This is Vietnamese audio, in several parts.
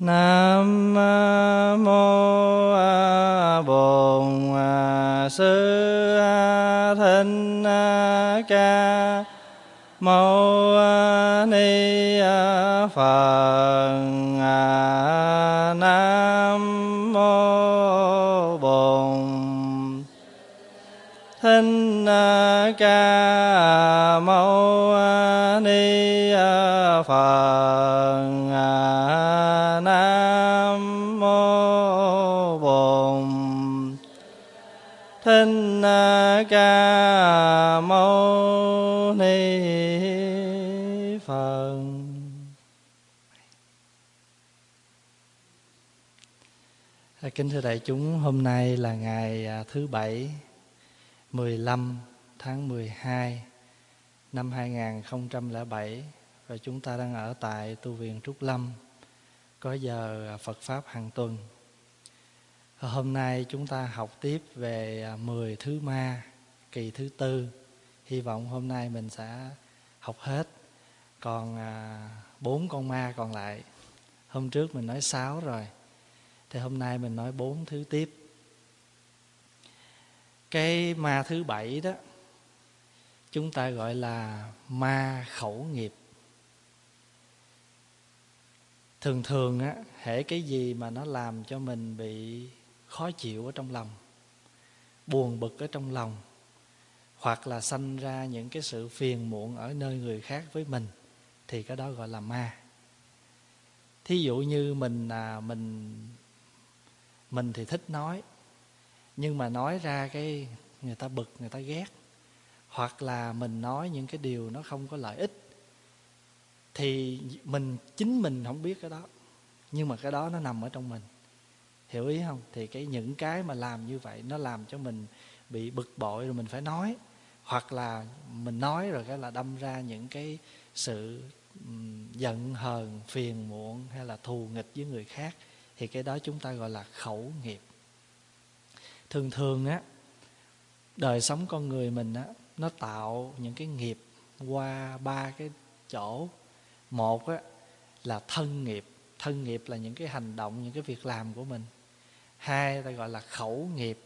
nam mô A bổn sư A thích ca mâu ni phật kính thưa đại chúng, hôm nay là ngày à, thứ bảy 15 tháng 12 năm 2007 và chúng ta đang ở tại tu viện Trúc Lâm, có giờ à, Phật Pháp hàng tuần. Hôm nay chúng ta học tiếp về à, 10 thứ ma, kỳ thứ tư. Hy vọng hôm nay mình sẽ học hết. Còn bốn con ma còn lại. Hôm trước mình nói sáu rồi. Thì hôm nay mình nói bốn thứ tiếp. Cái ma thứ bảy đó chúng ta gọi là ma khẩu nghiệp thường thường á hễ cái gì mà nó làm cho mình bị khó chịu ở trong lòng buồn bực ở trong lòng hoặc là sanh ra những cái sự phiền muộn ở nơi người khác với mình thì cái đó gọi là ma thí dụ như mình à, mình mình thì thích nói, nhưng mà nói ra cái người ta bực, người ta ghét. Hoặc là mình nói những cái điều nó không có lợi ích, thì mình, chính mình không biết cái đó. Nhưng mà cái đó nó nằm ở trong mình. Hiểu ý không? Thì cái những cái mà làm như vậy nó làm cho mình bị bực bội rồi mình phải nói. Hoặc là mình nói rồi cái là đâm ra những cái sự giận hờn, phiền muộn hay là thù nghịch với người khác thì cái đó chúng ta gọi là khẩu nghiệp. Thường thường á, đời sống con người mình á, nó tạo những cái nghiệp qua ba cái chỗ. Một á, là thân nghiệp. Thân nghiệp là những cái hành động, những cái việc làm của mình. Hai ta gọi là khẩu nghiệp.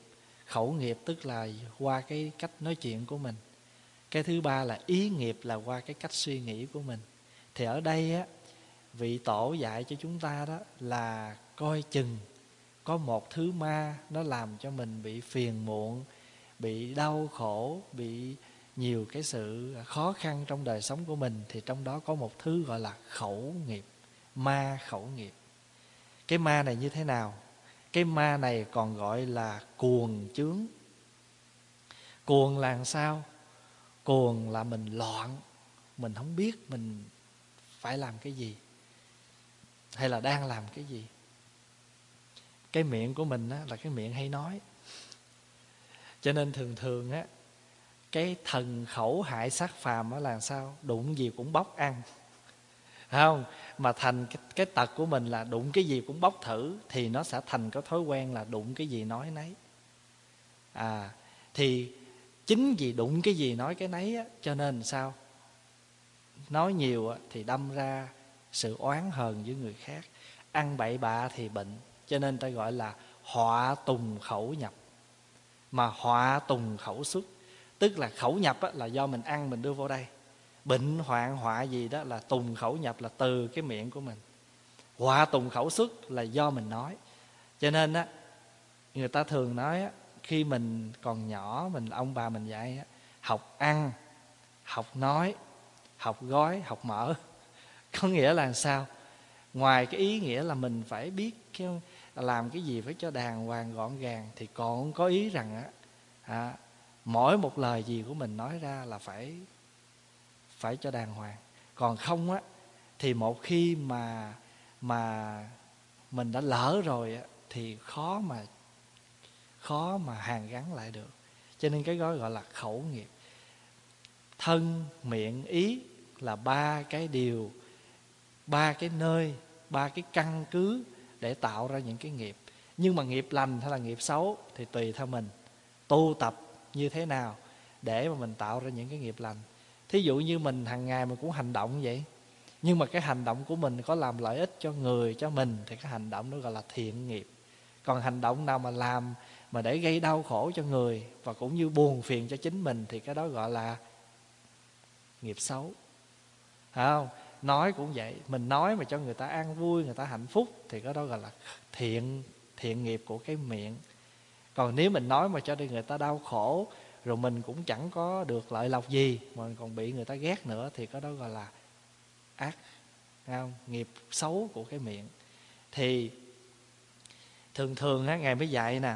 Khẩu nghiệp tức là qua cái cách nói chuyện của mình. Cái thứ ba là ý nghiệp là qua cái cách suy nghĩ của mình. Thì ở đây á, vị tổ dạy cho chúng ta đó là coi chừng, có một thứ ma nó làm cho mình bị phiền muộn, bị đau khổ, bị nhiều cái sự khó khăn trong đời sống của mình, thì trong đó có một thứ gọi là khẩu nghiệp, ma khẩu nghiệp. Cái ma này như thế nào? Cái ma này còn gọi là cuồng chướng. Cuồng là sao? Cuồng là mình loạn, mình không biết mình phải làm cái gì, hay là đang làm cái gì cái miệng của mình á, là cái miệng hay nói. Cho nên thường thường á cái thần khẩu hại sát phàm á là sao? Đụng gì cũng bóc ăn. Không? Mà thành cái, cái tật của mình là đụng cái gì cũng bóc thử thì nó sẽ thành cái thói quen là đụng cái gì nói nấy. À thì chính vì đụng cái gì nói cái nấy á, cho nên sao? Nói nhiều á, thì đâm ra sự oán hờn với người khác. Ăn bậy bạ thì bệnh cho nên ta gọi là họa tùng khẩu nhập. Mà họa tùng khẩu xuất tức là khẩu nhập á, là do mình ăn mình đưa vô đây. Bệnh hoạn họa gì đó là tùng khẩu nhập là từ cái miệng của mình. Họa tùng khẩu xuất là do mình nói. Cho nên á người ta thường nói á, khi mình còn nhỏ mình ông bà mình dạy á, học ăn học nói học gói học mở. Có nghĩa là sao? Ngoài cái ý nghĩa là mình phải biết cái làm cái gì phải cho đàng hoàng gọn gàng thì còn có ý rằng á à, mỗi một lời gì của mình nói ra là phải phải cho đàng hoàng. Còn không á thì một khi mà mà mình đã lỡ rồi á thì khó mà khó mà hàn gắn lại được. Cho nên cái gói gọi là khẩu nghiệp. Thân miệng ý là ba cái điều ba cái nơi ba cái căn cứ để tạo ra những cái nghiệp. Nhưng mà nghiệp lành hay là nghiệp xấu thì tùy theo mình. Tu tập như thế nào để mà mình tạo ra những cái nghiệp lành. Thí dụ như mình hàng ngày mình cũng hành động vậy, nhưng mà cái hành động của mình có làm lợi ích cho người, cho mình thì cái hành động đó gọi là thiện nghiệp. Còn hành động nào mà làm mà để gây đau khổ cho người và cũng như buồn phiền cho chính mình thì cái đó gọi là nghiệp xấu. Phải không? Nói cũng vậy, mình nói mà cho người ta an vui, người ta hạnh phúc thì cái đó gọi là thiện thiện nghiệp của cái miệng. Còn nếu mình nói mà cho đi người ta đau khổ, rồi mình cũng chẳng có được lợi lộc gì, mà mình còn bị người ta ghét nữa thì cái đó gọi là ác không? Nghiệp xấu của cái miệng. Thì thường thường á, ngài mới dạy nè,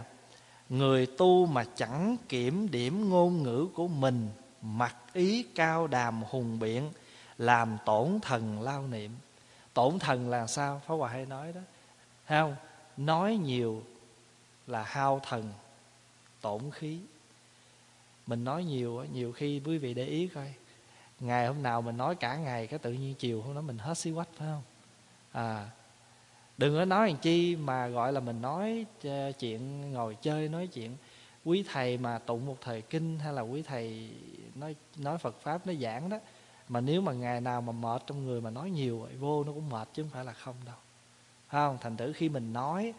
người tu mà chẳng kiểm điểm ngôn ngữ của mình, mặc ý cao đàm hùng biện làm tổn thần lao niệm. Tổn thần là sao? Phá hòa hay nói đó. Thấy không? Nói nhiều là hao thần, tổn khí. Mình nói nhiều nhiều khi quý vị để ý coi. Ngày hôm nào mình nói cả ngày, cái tự nhiên chiều hôm đó mình hết xí quách, phải không? À đừng có nói làm chi mà gọi là mình nói ờ, chuyện, ngồi chơi, nói chuyện. Quý thầy mà tụng một thời kinh hay là quý thầy nói nói Phật pháp nó giảng đó mà nếu mà ngày nào mà mệt trong người mà nói nhiều vậy vô nó cũng mệt chứ không phải là không đâu. Phải không? Thành thử khi mình nói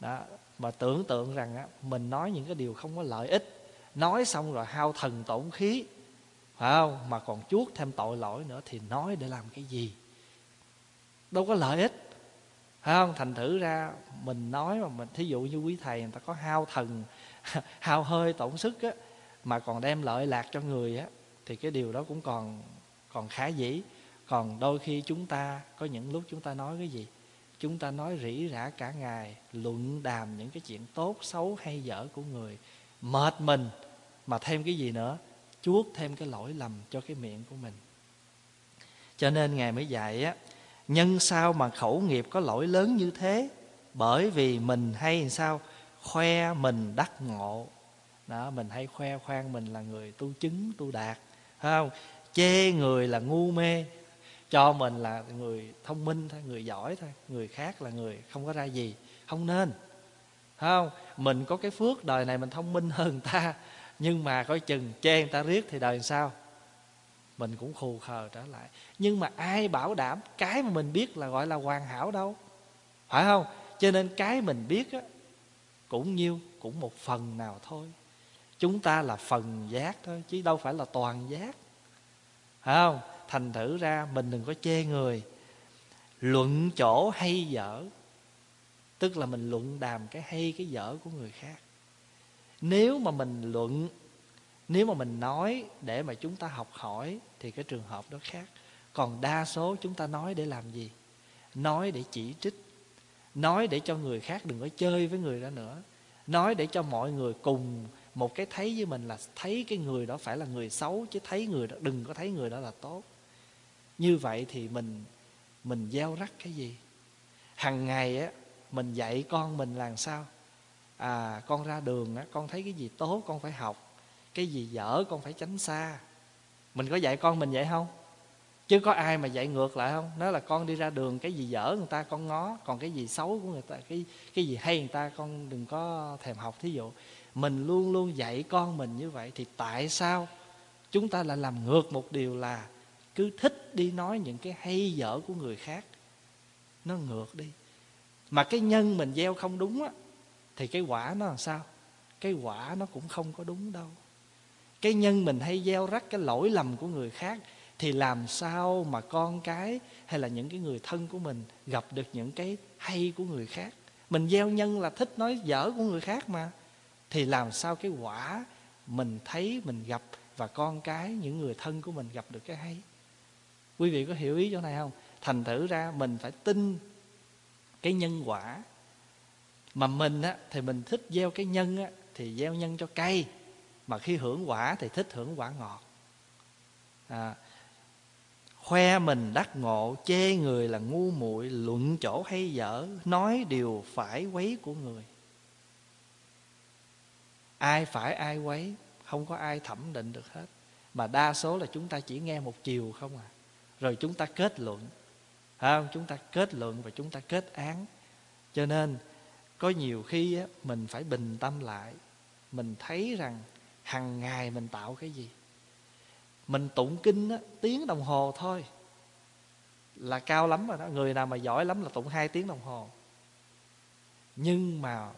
đó mà tưởng tượng rằng á, mình nói những cái điều không có lợi ích nói xong rồi hao thần tổn khí phải không? Mà còn chuốt thêm tội lỗi nữa thì nói để làm cái gì? Đâu có lợi ích. Phải không? Thành thử ra mình nói mà mình thí dụ như quý thầy người ta có hao thần hao hơi tổn sức á mà còn đem lợi lạc cho người á thì cái điều đó cũng còn còn khá dĩ. Còn đôi khi chúng ta có những lúc chúng ta nói cái gì? Chúng ta nói rỉ rả cả ngày, luận đàm những cái chuyện tốt, xấu hay dở của người, mệt mình mà thêm cái gì nữa? Chuốt thêm cái lỗi lầm cho cái miệng của mình. Cho nên ngài mới dạy á, nhân sao mà khẩu nghiệp có lỗi lớn như thế? Bởi vì mình hay sao? Khoe mình đắc ngộ. Đó, mình hay khoe khoang mình là người tu chứng, tu đạt. Phải không? Chê người là ngu mê. Cho mình là người thông minh thôi, người giỏi thôi, người khác là người không có ra gì. Không nên. Không? Mình có cái phước đời này mình thông minh hơn người ta, nhưng mà coi chừng chê người ta riết thì đời sao? Mình cũng khù khờ trở lại. Nhưng mà ai bảo đảm cái mà mình biết là gọi là hoàn hảo đâu? Phải không? Cho nên cái mình biết á, cũng nhiêu, cũng một phần nào thôi. Chúng ta là phần giác thôi, chứ đâu phải là toàn giác phải không? Thành thử ra mình đừng có chê người. Luận chỗ hay dở, tức là mình luận đàm cái hay cái dở của người khác. Nếu mà mình luận, nếu mà mình nói để mà chúng ta học hỏi thì cái trường hợp đó khác. Còn đa số chúng ta nói để làm gì? Nói để chỉ trích. Nói để cho người khác đừng có chơi với người đó nữa. Nói để cho mọi người cùng một cái thấy với mình là thấy cái người đó phải là người xấu, chứ thấy người đó, đừng có thấy người đó là tốt. Như vậy thì mình mình gieo rắc cái gì? Hằng ngày á, mình dạy con mình làm sao? À con ra đường á, con thấy cái gì tốt, con phải học. Cái gì dở, con phải tránh xa. Mình có dạy con mình vậy không? Chứ có ai mà dạy ngược lại không? Nói là con đi ra đường, cái gì dở người ta, con ngó. Còn cái gì xấu của người ta, cái cái gì hay người ta, con đừng có thèm học. Thí dụ mình luôn luôn dạy con mình như vậy thì tại sao chúng ta lại làm ngược một điều là cứ thích đi nói những cái hay dở của người khác? Nó ngược đi. Mà cái nhân mình gieo không đúng á, thì cái quả nó làm sao? Cái quả nó cũng không có đúng đâu. Cái nhân mình hay gieo rắc cái lỗi lầm của người khác thì làm sao mà con cái hay là những cái người thân của mình gặp được những cái hay của người khác? Mình gieo nhân là thích nói dở của người khác mà thì làm sao cái quả mình thấy mình gặp và con cái những người thân của mình gặp được cái hay? Quý vị có hiểu ý chỗ này không? Thành thử ra mình phải tin cái nhân quả. Mà mình á thì mình thích gieo cái nhân á thì gieo nhân cho cây. Mà khi hưởng quả thì thích hưởng quả ngọt. À, khoe mình đắc ngộ chê người là ngu muội luận chỗ hay dở nói điều phải quấy của người ai phải ai quấy không có ai thẩm định được hết. Mà đa số là chúng ta chỉ nghe một chiều không à. Rồi chúng ta kết luận. Không? Chúng ta kết luận và chúng ta kết án. Cho nên có nhiều khi á, mình phải bình tâm lại. Mình thấy rằng hằng ngày mình tạo cái gì. Mình tụng kinh á, tiếng đồng hồ thôi. Là cao lắm rồi đó. Người nào mà giỏi lắm là tụng hai tiếng đồng hồ. Nhưng mà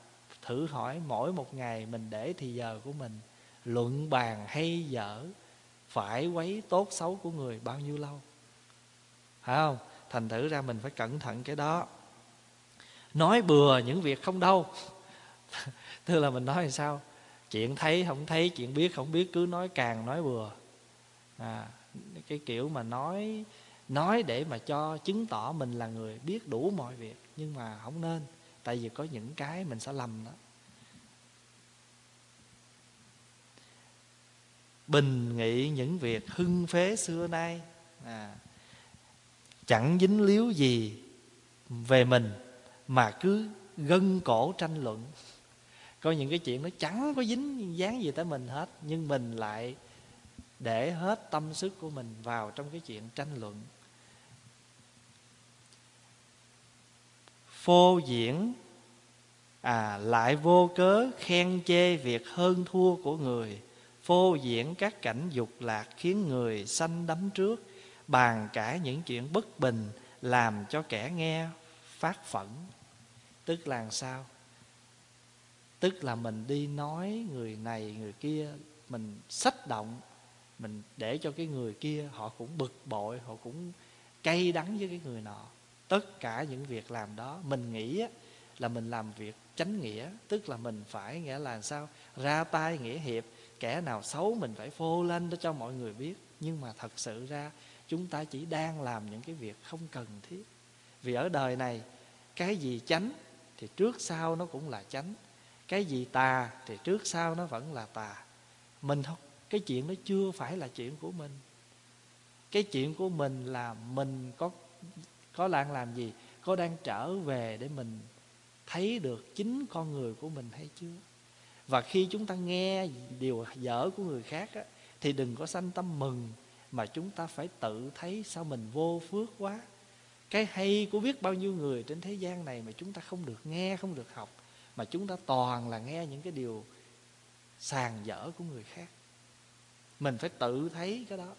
thử hỏi mỗi một ngày mình để thì giờ của mình. Luận bàn hay dở phải quấy tốt xấu của người bao nhiêu lâu? Phải không? Thành thử ra mình phải cẩn thận cái đó. Nói bừa những việc không đâu. Tức là mình nói làm sao? Chuyện thấy không thấy chuyện biết không biết cứ nói càng nói bừa. À, cái kiểu mà nói nói để mà cho chứng tỏ mình là người biết đủ mọi việc nhưng mà không nên tại vì có những cái mình sẽ lầm đó. Bình nghị những việc hưng phế xưa nay à, chẳng dính líu gì về mình mà cứ gân cổ tranh luận. Có những cái chuyện nó chẳng có dính dáng gì tới mình hết nhưng mình lại để hết tâm sức của mình vào trong cái chuyện tranh luận. Phô diễn. À lại vô cớ khen chê việc hơn thua của người. Phô diễn các cảnh dục lạc khiến người sanh đắm trước, bàn cả những chuyện bất bình, làm cho kẻ nghe phát phẫn. Tức là sao? Tức là mình đi nói người này, người kia, mình sách động, mình để cho cái người kia họ cũng bực bội, họ cũng cay đắng với cái người nọ tất cả những việc làm đó, mình nghĩ là mình làm việc chánh nghĩa, tức là mình phải nghĩa là sao? Ra tay nghĩa hiệp, kẻ nào xấu mình phải phô lên để cho mọi người biết. Nhưng mà thật sự ra, chúng ta chỉ đang làm những cái việc không cần thiết. Vì ở đời này, cái gì chánh thì trước sau nó cũng là chánh, cái gì tà thì trước sau nó vẫn là tà. Mình không cái chuyện nó chưa phải là chuyện của mình. Cái chuyện của mình là mình có có đang làm gì? Có đang trở về để mình thấy được chính con người của mình hay chưa? Và khi chúng ta nghe điều dở của người khác á, thì đừng có sanh tâm mừng mà chúng ta phải tự thấy sao mình vô phước quá. Cái hay của biết bao nhiêu người trên thế gian này mà chúng ta không được nghe không được học mà chúng ta toàn là nghe những cái điều sàn dở của người khác. Mình phải tự thấy cái đó.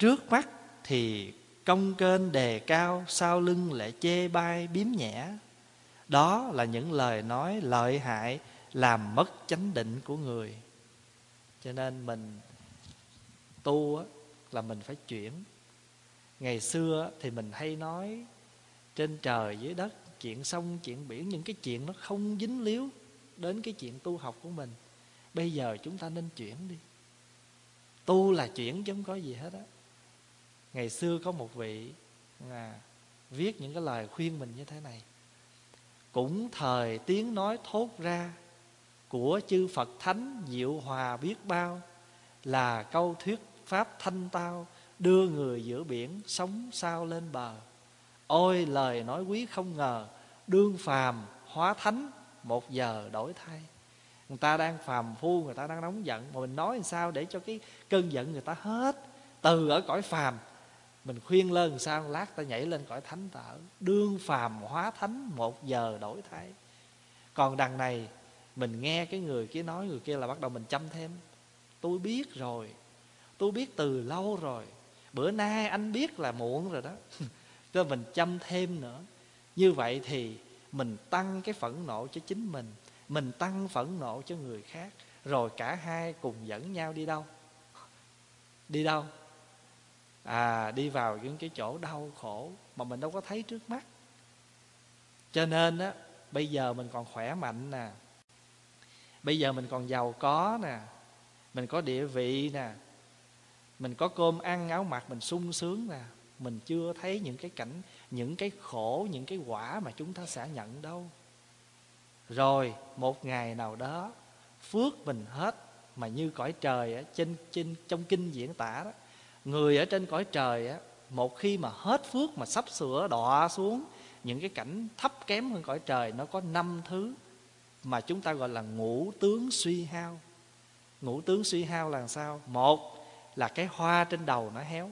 Trước mắt thì công kênh đề cao sau lưng lại chê bai biếm nhẹ đó là những lời nói lợi hại làm mất chánh định của người. Cho nên mình tu á, là mình phải chuyển. Ngày xưa thì mình hay nói trên trời dưới đất chuyện sông chuyện biển những cái chuyện nó không dính líu đến cái chuyện tu học của mình. Bây giờ chúng ta nên chuyển đi. Tu là chuyển chứ không có gì hết á ngày xưa có một vị à, viết những cái lời khuyên mình như thế này. Cũng thời tiếng nói thốt ra của chư phật thánh diệu hòa biết bao là câu thuyết pháp thanh tao đưa người giữa biển sống sao lên bờ. Ôi lời nói quý không ngờ đương phàm hóa thánh một giờ đổi thay. Người ta đang phàm phu người ta đang nóng giận mà mình nói làm sao để cho cái cơn giận người ta hết từ ở cõi phàm mình khuyên lên sao? Lát ta nhảy lên cõi thánh ta đương phàm hóa thánh, một giờ đổi thay. Còn đằng này, mình nghe cái người kia nói, người kia là bắt đầu mình chăm thêm. Tôi biết rồi. Tôi biết từ lâu rồi. Bữa nay anh biết là muộn rồi đó. Cho mình chăm thêm nữa. Như vậy thì mình tăng cái phẫn nộ cho chính mình. Mình tăng phẫn nộ cho người khác. Rồi cả hai cùng dẫn nhau đi đâu? Đi đâu? À đi vào những cái chỗ đau khổ mà mình đâu có thấy trước mắt. Cho nên á, bây giờ mình còn khỏe mạnh nè. Bây giờ mình còn giàu có nè. Mình có địa vị nè. Mình có cơm ăn áo mặc mình sung sướng nè. Mình chưa thấy những cái cảnh, những cái khổ, những cái quả mà chúng ta sẽ nhận đâu. Rồi, một ngày nào đó, phước mình hết mà như cõi trời ở trên trên, trong kinh diễn tả đó người ở trên cõi trời á, một khi mà hết phước mà sắp sửa đọa xuống, những cái cảnh thấp kém hơn cõi trời, nó có năm thứ mà chúng ta gọi là ngũ tướng suy hao. Ngũ tướng suy hao là sao? Một là cái hoa trên đầu nó héo.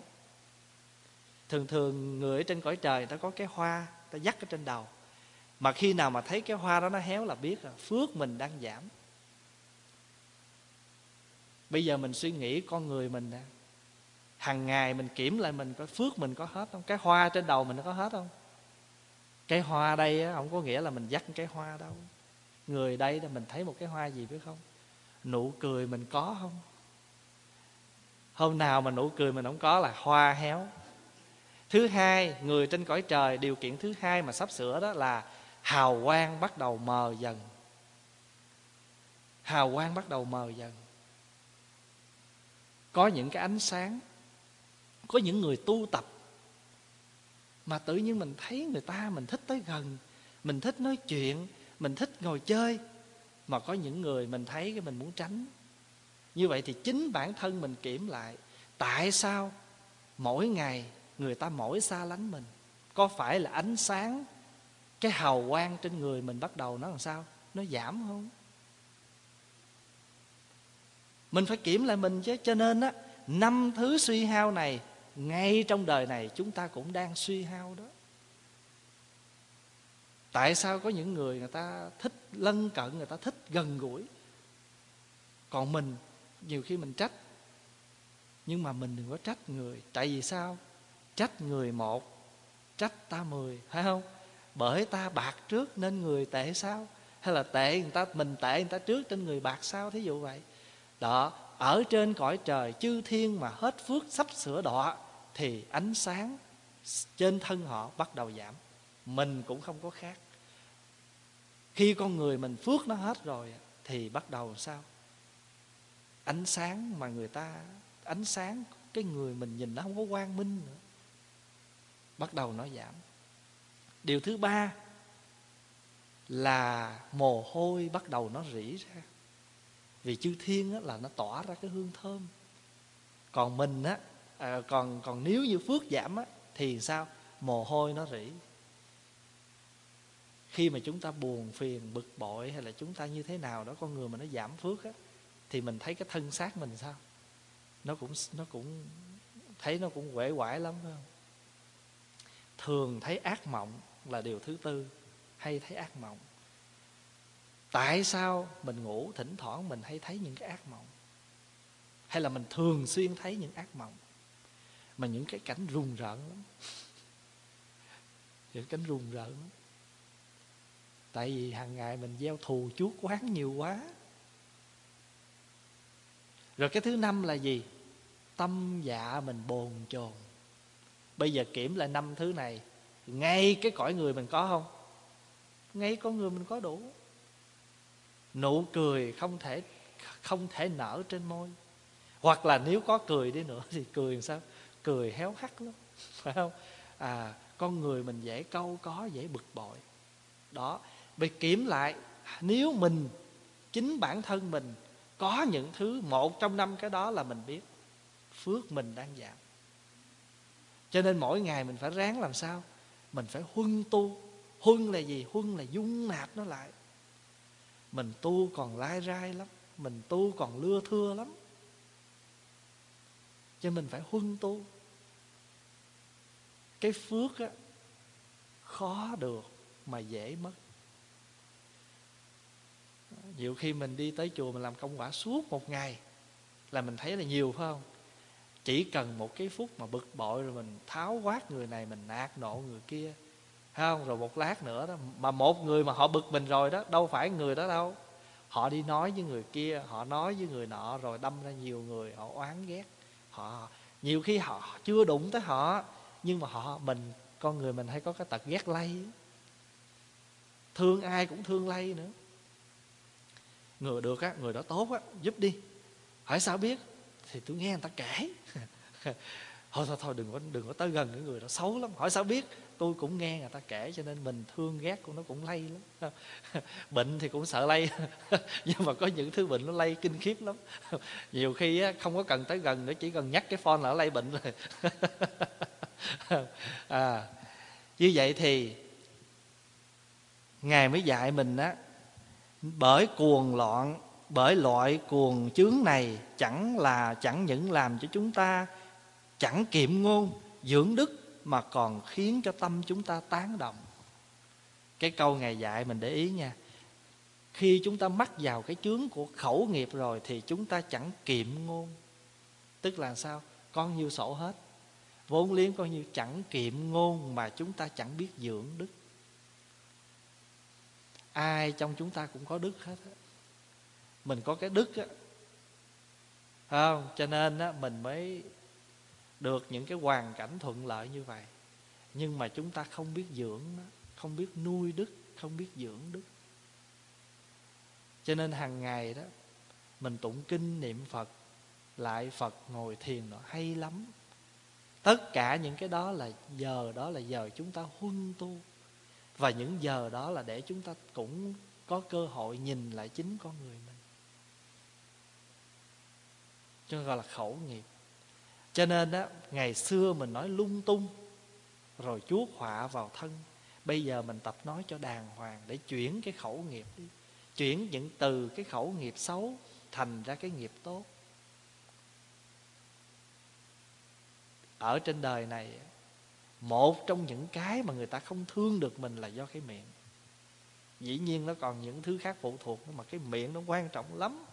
Thường thường người ở trên cõi trời ta có cái hoa ta dắt ở trên đầu. Mà khi nào mà thấy cái hoa đó nó héo là biết là phước mình đang giảm. Bây giờ mình suy nghĩ con người mình hàng ngày mình kiểm lại mình có phước mình có hết không? Cái hoa trên đầu mình có hết không? Cái hoa đây á, không có nghĩa là mình dắt cái hoa đâu. Người đây là mình thấy một cái hoa gì biết không? Nụ cười mình có không? Hôm nào mà nụ cười mình không có là hoa héo. Thứ hai người trên cõi trời điều kiện thứ hai mà sắp sửa đó là hào quang bắt đầu mờ dần. Hào quang bắt đầu mờ dần. Có những cái ánh sáng có những người tu tập mà tự nhiên mình thấy người ta mình thích tới gần, mình thích nói chuyện, mình thích ngồi chơi, mà có những người mình thấy cái mình muốn tránh. Như vậy thì chính bản thân mình kiểm lại, tại sao mỗi ngày người ta mỗi xa lánh mình? Có phải là ánh sáng, cái hào quang trên người mình bắt đầu nó làm sao? Nó giảm không? Mình phải kiểm lại mình chứ, cho nên á, năm thứ suy hao này ngay trong đời này chúng ta cũng đang suy hao đó. Tại sao có những người người ta thích lân cận, người ta thích gần gũi? Còn mình, nhiều khi mình trách. Nhưng mà mình đừng có trách người. Tại vì sao? Trách người một, trách ta mười, phải không? Bởi ta bạc trước nên người tệ sao? Hay là tệ người ta, mình tệ người ta trước trên người bạc sao? Thí dụ vậy. Đó, ở trên cõi trời chư thiên mà hết phước sắp sửa đọa thì ánh sáng trên thân họ bắt đầu giảm. Mình cũng không có khác. Khi con người mình phước nó hết rồi thì bắt đầu sao? Ánh sáng mà người ta ánh sáng cái người mình nhìn nó không có quang minh nữa. Bắt đầu nó giảm. Điều thứ ba là mồ hôi bắt đầu nó rỉ ra. Vì chư thiên á, là nó tỏa ra cái hương thơm. Còn mình á à, còn còn nếu như phước giảm á, thì sao? Mồ hôi nó rỉ. Khi mà chúng ta buồn phiền bực bội hay là chúng ta như thế nào đó con người mà nó giảm phước á thì mình thấy cái thân xác mình sao? Nó cũng nó cũng thấy nó cũng quể quải lắm phải không? Thường thấy ác mộng là điều thứ tư hay thấy ác mộng. Tại sao mình ngủ thỉnh thoảng mình hay thấy những cái ác mộng? Hay là mình thường xuyên thấy những ác mộng? Mà những cái cảnh rùng rợn lắm. Những cảnh rùng rợn lắm. Tại vì hàng ngày mình gieo thù chuốc quán nhiều quá. Rồi cái thứ năm là gì? Tâm dạ mình bồn chồn. Bây giờ kiểm lại năm thứ này, ngay cái cõi người mình có không? Ngay con người mình có đủ. Nụ cười không thể không thể nở trên môi. Hoặc là nếu có cười đi nữa thì cười làm sao? Cười héo hắt lắm, phải không? À con người mình dễ câu có, dễ bực bội. Đó, bị kiểm lại, nếu mình, chính bản thân mình, có những thứ, một trong năm cái đó là mình biết, phước mình đang giảm. Cho nên mỗi ngày mình phải ráng làm sao? Mình phải huân tu. Huân là gì? Huân là dung nạp nó lại. Mình tu còn lai rai lắm, mình tu còn lưa thưa lắm. Cho mình phải huân tu cái phước á, khó được mà dễ mất. Nhiều khi mình đi tới chùa mình làm công quả suốt một ngày là mình thấy là nhiều, phải không? Chỉ cần một cái phút mà bực bội rồi mình tháo quát người này, mình nạt nộ người kia, phải không? Rồi một lát nữa đó, mà một người mà họ bực mình rồi đó, đâu phải người đó đâu. Họ đi nói với người kia, họ nói với người nọ, rồi đâm ra nhiều người họ oán ghét. Họ, nhiều khi họ chưa đụng tới họ nhưng mà họ, mình, con người mình hay có cái tật ghét lây. Thương ai cũng thương lây nữa. Người được á, người đó tốt á, giúp đi. Hỏi sao biết? Thì tôi nghe người ta kể. Thôi thôi thôi, đừng có đừng có tới gần cái người đó xấu lắm. Hỏi sao biết? Tôi cũng nghe người ta kể, cho nên mình thương ghét của nó cũng lây lắm. Bệnh thì cũng sợ lây. Nhưng mà có những thứ bệnh nó lây kinh khiếp lắm. Nhiều khi không có cần tới gần nữa, chỉ cần nhắc cái phone là nó lây bệnh rồi. à, như vậy thì ngài mới dạy mình á bởi cuồng loạn bởi loại cuồng chướng này chẳng là chẳng những làm cho chúng ta chẳng kiệm ngôn dưỡng đức mà còn khiến cho tâm chúng ta tán động cái câu ngài dạy mình để ý nha khi chúng ta mắc vào cái chướng của khẩu nghiệp rồi thì chúng ta chẳng kiệm ngôn. Tức là sao? Con nhiêu sổ hết vốn liếng coi như chẳng kiệm ngôn mà chúng ta chẳng biết dưỡng đức. Ai trong chúng ta cũng có đức hết á. Mình có cái đức á. Không? Cho nên á, mình mới được những cái hoàn cảnh thuận lợi như vậy. Nhưng mà chúng ta không biết dưỡng nó không biết nuôi đức, không biết dưỡng đức. Cho nên hàng ngày đó, mình tụng kinh niệm phật, lại phật ngồi thiền nó hay lắm tất cả những cái đó là giờ, đó là giờ chúng ta huân tu. Và những giờ đó là để chúng ta cũng có cơ hội nhìn lại chính con người mình. Cho gọi là khẩu nghiệp. Cho nên đó ngày xưa mình nói lung tung, rồi chuốc họa vào thân. Bây giờ mình tập nói cho đàng hoàng để chuyển cái khẩu nghiệp đi. Chuyển những từ cái khẩu nghiệp xấu thành ra cái nghiệp tốt. Ở trên đời này, một trong những cái mà người ta không thương được mình là do cái miệng. Dĩ nhiên nó còn những thứ khác phụ thuộc mà cái miệng nó quan trọng lắm.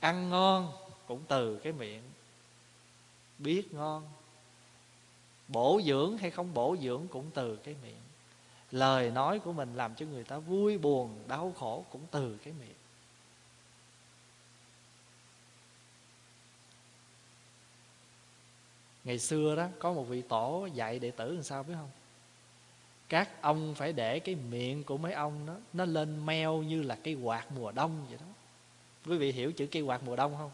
Ăn ngon cũng từ cái miệng. Biết ngon, bổ dưỡng hay không bổ dưỡng cũng từ cái miệng. Lời nói của mình làm cho người ta vui buồn, đau khổ cũng từ cái miệng. Ngày xưa đó có một vị tổ dạy đệ tử làm sao biết không? Các ông phải để cái miệng của mấy ông đó nó lên meo như là cây quạt mùa đông vậy đó. Quý vị hiểu chữ cây quạt mùa đông không?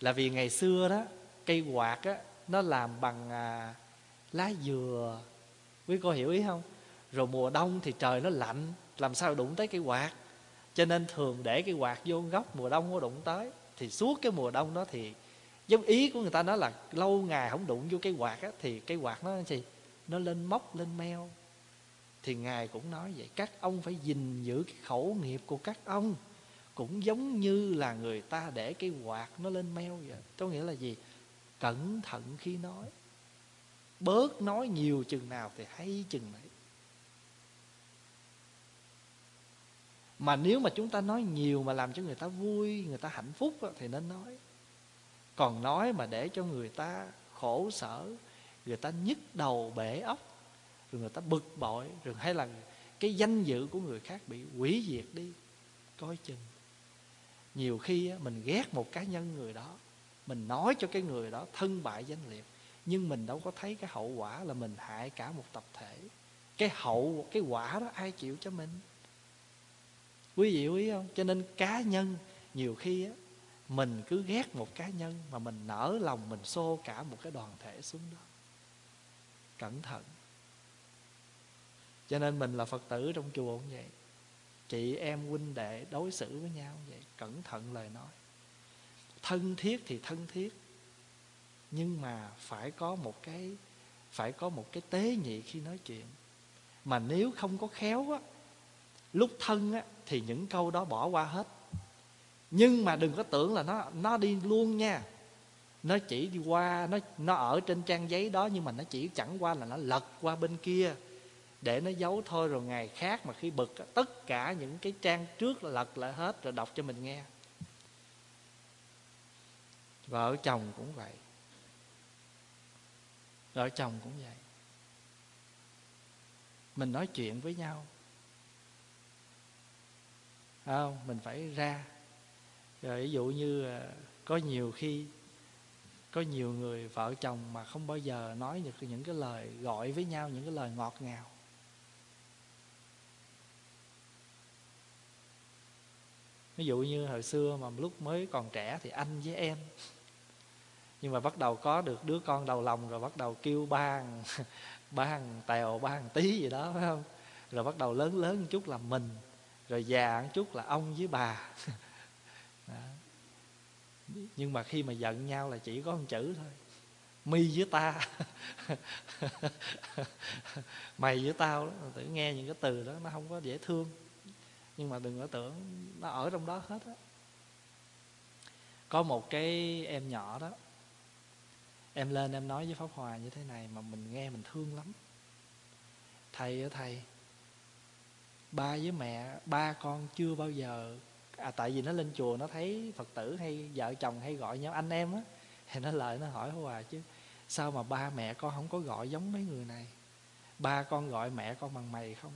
Là vì ngày xưa đó cây quạt á nó làm bằng à, lá dừa. Quý cô hiểu ý không? Rồi mùa đông thì trời nó lạnh làm sao đụng tới cây quạt? Cho nên thường để cây quạt vô góc mùa đông có đụng tới thì suốt cái mùa đông đó thì giống ý của người ta nói là lâu ngày không đụng vô cây quạt á, thì cây quạt nó gì? Nó lên móc lên meo. Thì ngài cũng nói vậy các ông phải gìn giữ cái khẩu nghiệp của các ông. Cũng giống như là người ta để cái quạt nó lên meo vậy. Có nghĩa là gì? Cẩn thận khi nói. Bớt nói nhiều chừng nào thì hay chừng đấy mà nếu mà chúng ta nói nhiều mà làm cho người ta vui người ta hạnh phúc thì nên nói còn nói mà để cho người ta khổ sở, người ta nhức đầu bể óc, rồi người ta bực bội, rồi hay là cái danh dự của người khác bị hủy diệt đi, coi chừng. Nhiều khi mình ghét một cá nhân người đó, mình nói cho cái người đó thân bại danh liệt, nhưng mình đâu có thấy cái hậu quả là mình hại cả một tập thể. Cái hậu, cái quả đó ai chịu cho mình? Quý vị quý không? Cho nên cá nhân nhiều khi á mình cứ ghét một cá nhân mà mình nở lòng mình xô cả một cái đoàn thể xuống đó. Cẩn thận. Cho nên mình là phật tử trong chùa cũng vậy. Chị em huynh đệ đối xử với nhau vậy. Cẩn thận lời nói. Thân thiết thì thân thiết. Nhưng mà phải có một cái, phải có một cái tế nhị khi nói chuyện. Mà nếu không có khéo á, lúc thân á, thì những câu đó bỏ qua hết nhưng mà đừng có tưởng là nó nó đi luôn nha. Nó chỉ đi qua, nó nó ở trên trang giấy đó, nhưng mà nó chỉ chẳng qua là nó lật qua bên kia để nó giấu thôi. Rồi ngày khác mà khi bực tất cả những cái trang trước là lật lại hết rồi đọc cho mình nghe. Vợ chồng cũng vậy. Vợ chồng cũng vậy. Mình nói chuyện với nhau. Không? Mình phải ra rồi ví dụ như à, có nhiều khi có nhiều người vợ chồng mà không bao giờ nói được những cái lời gọi với nhau, những cái lời ngọt ngào. Ví dụ như hồi xưa mà lúc mới còn trẻ thì anh với em. Nhưng mà bắt đầu có được đứa con đầu lòng rồi bắt đầu kêu ba ba hàng tèo, ba hàng tí gì đó, phải không? Rồi bắt đầu lớn lớn một chút là mình, rồi già một chút là ông với bà. nhưng mà khi mà giận nhau là chỉ có một chữ thôi. Mi với ta. Mày với tao đó. Tự nghe những cái từ đó, nó không có dễ thương. Nhưng mà đừng có tưởng nó ở trong đó hết á. Có một cái em nhỏ đó. Em lên em nói với pháp hòa như thế này mà mình nghe mình thương lắm. Thầy ơi thầy, ba với mẹ, ba con chưa bao giờ à, tại vì nó lên chùa nó thấy phật tử hay vợ chồng hay gọi nhau anh em á thì nó lại nó hỏi hòa chứ sao mà ba mẹ con không có gọi giống mấy người này? Ba con gọi mẹ con bằng mày không?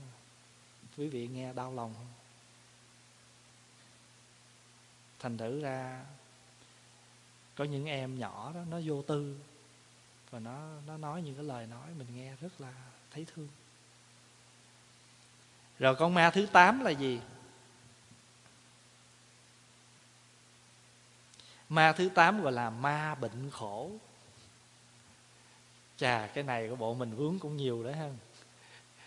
Quý vị nghe đau lòng không? Thành thử ra có những em nhỏ đó nó vô tư và nó nó nói những cái lời nói mình nghe rất là thấy thương. Rồi con ma thứ tám là gì? Ma thứ tám gọi là ma bệnh khổ. Chà cái này của bộ mình vướng cũng nhiều đấy ha.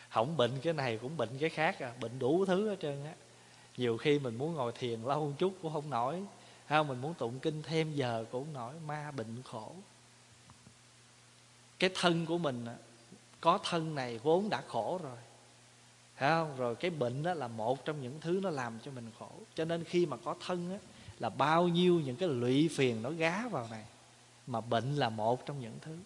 Không bệnh cái này cũng bệnh cái khác à bệnh đủ thứ hết trơn á. Nhiều khi mình muốn ngồi thiền lâu một chút cũng không nổi. Ha mình muốn tụng kinh thêm giờ cũng không nổi. Ma bệnh khổ. Cái thân của mình có thân này vốn đã khổ rồi. Thấy không? Rồi cái bệnh đó là một trong những thứ nó làm cho mình khổ. Cho nên khi mà có thân á, là bao nhiêu những cái lụy phiền nó gá vào này, Mà bệnh là một trong những thứ.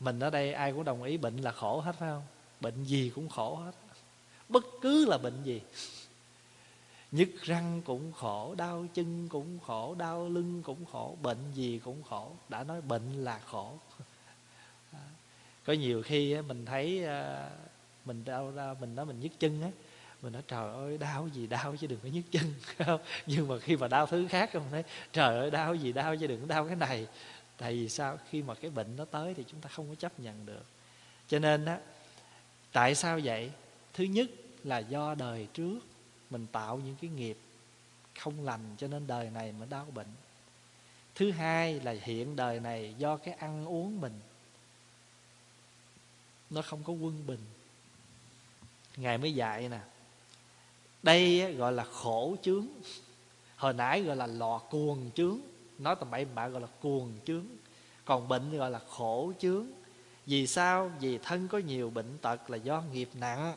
Mình ở đây ai cũng đồng ý bệnh là khổ hết, phải không? Bệnh gì cũng khổ hết. Bất cứ là bệnh gì. Nhức răng cũng khổ, Đau chân cũng khổ, Đau lưng cũng khổ, Bệnh gì cũng khổ. Đã nói bệnh là khổ. Có nhiều khi mình thấy à, mình đau ra, mình nói mình nhức chân á mình nói, trời ơi, đau gì đau chứ đừng có nhức chân. Không, nhưng mà khi mà đau thứ khác không thấy trời ơi, đau gì đau chứ đừng có đau cái này. Tại vì sao? Khi mà cái bệnh nó tới thì chúng ta không có chấp nhận được. Cho nên á, tại sao vậy? Thứ nhất là do đời trước mình tạo những cái nghiệp không lành cho nên đời này mới đau bệnh. Thứ hai là hiện đời này do cái ăn uống mình, nó không có quân bình. Ngài mới dạy nè đây gọi là khổ chướng. Hồi nãy gọi là lò cuồng chướng. Nói tầm bậy bạ gọi là cuồng chướng. Còn bệnh gọi là khổ chướng. Vì sao? Vì thân có nhiều bệnh tật là do nghiệp nặng.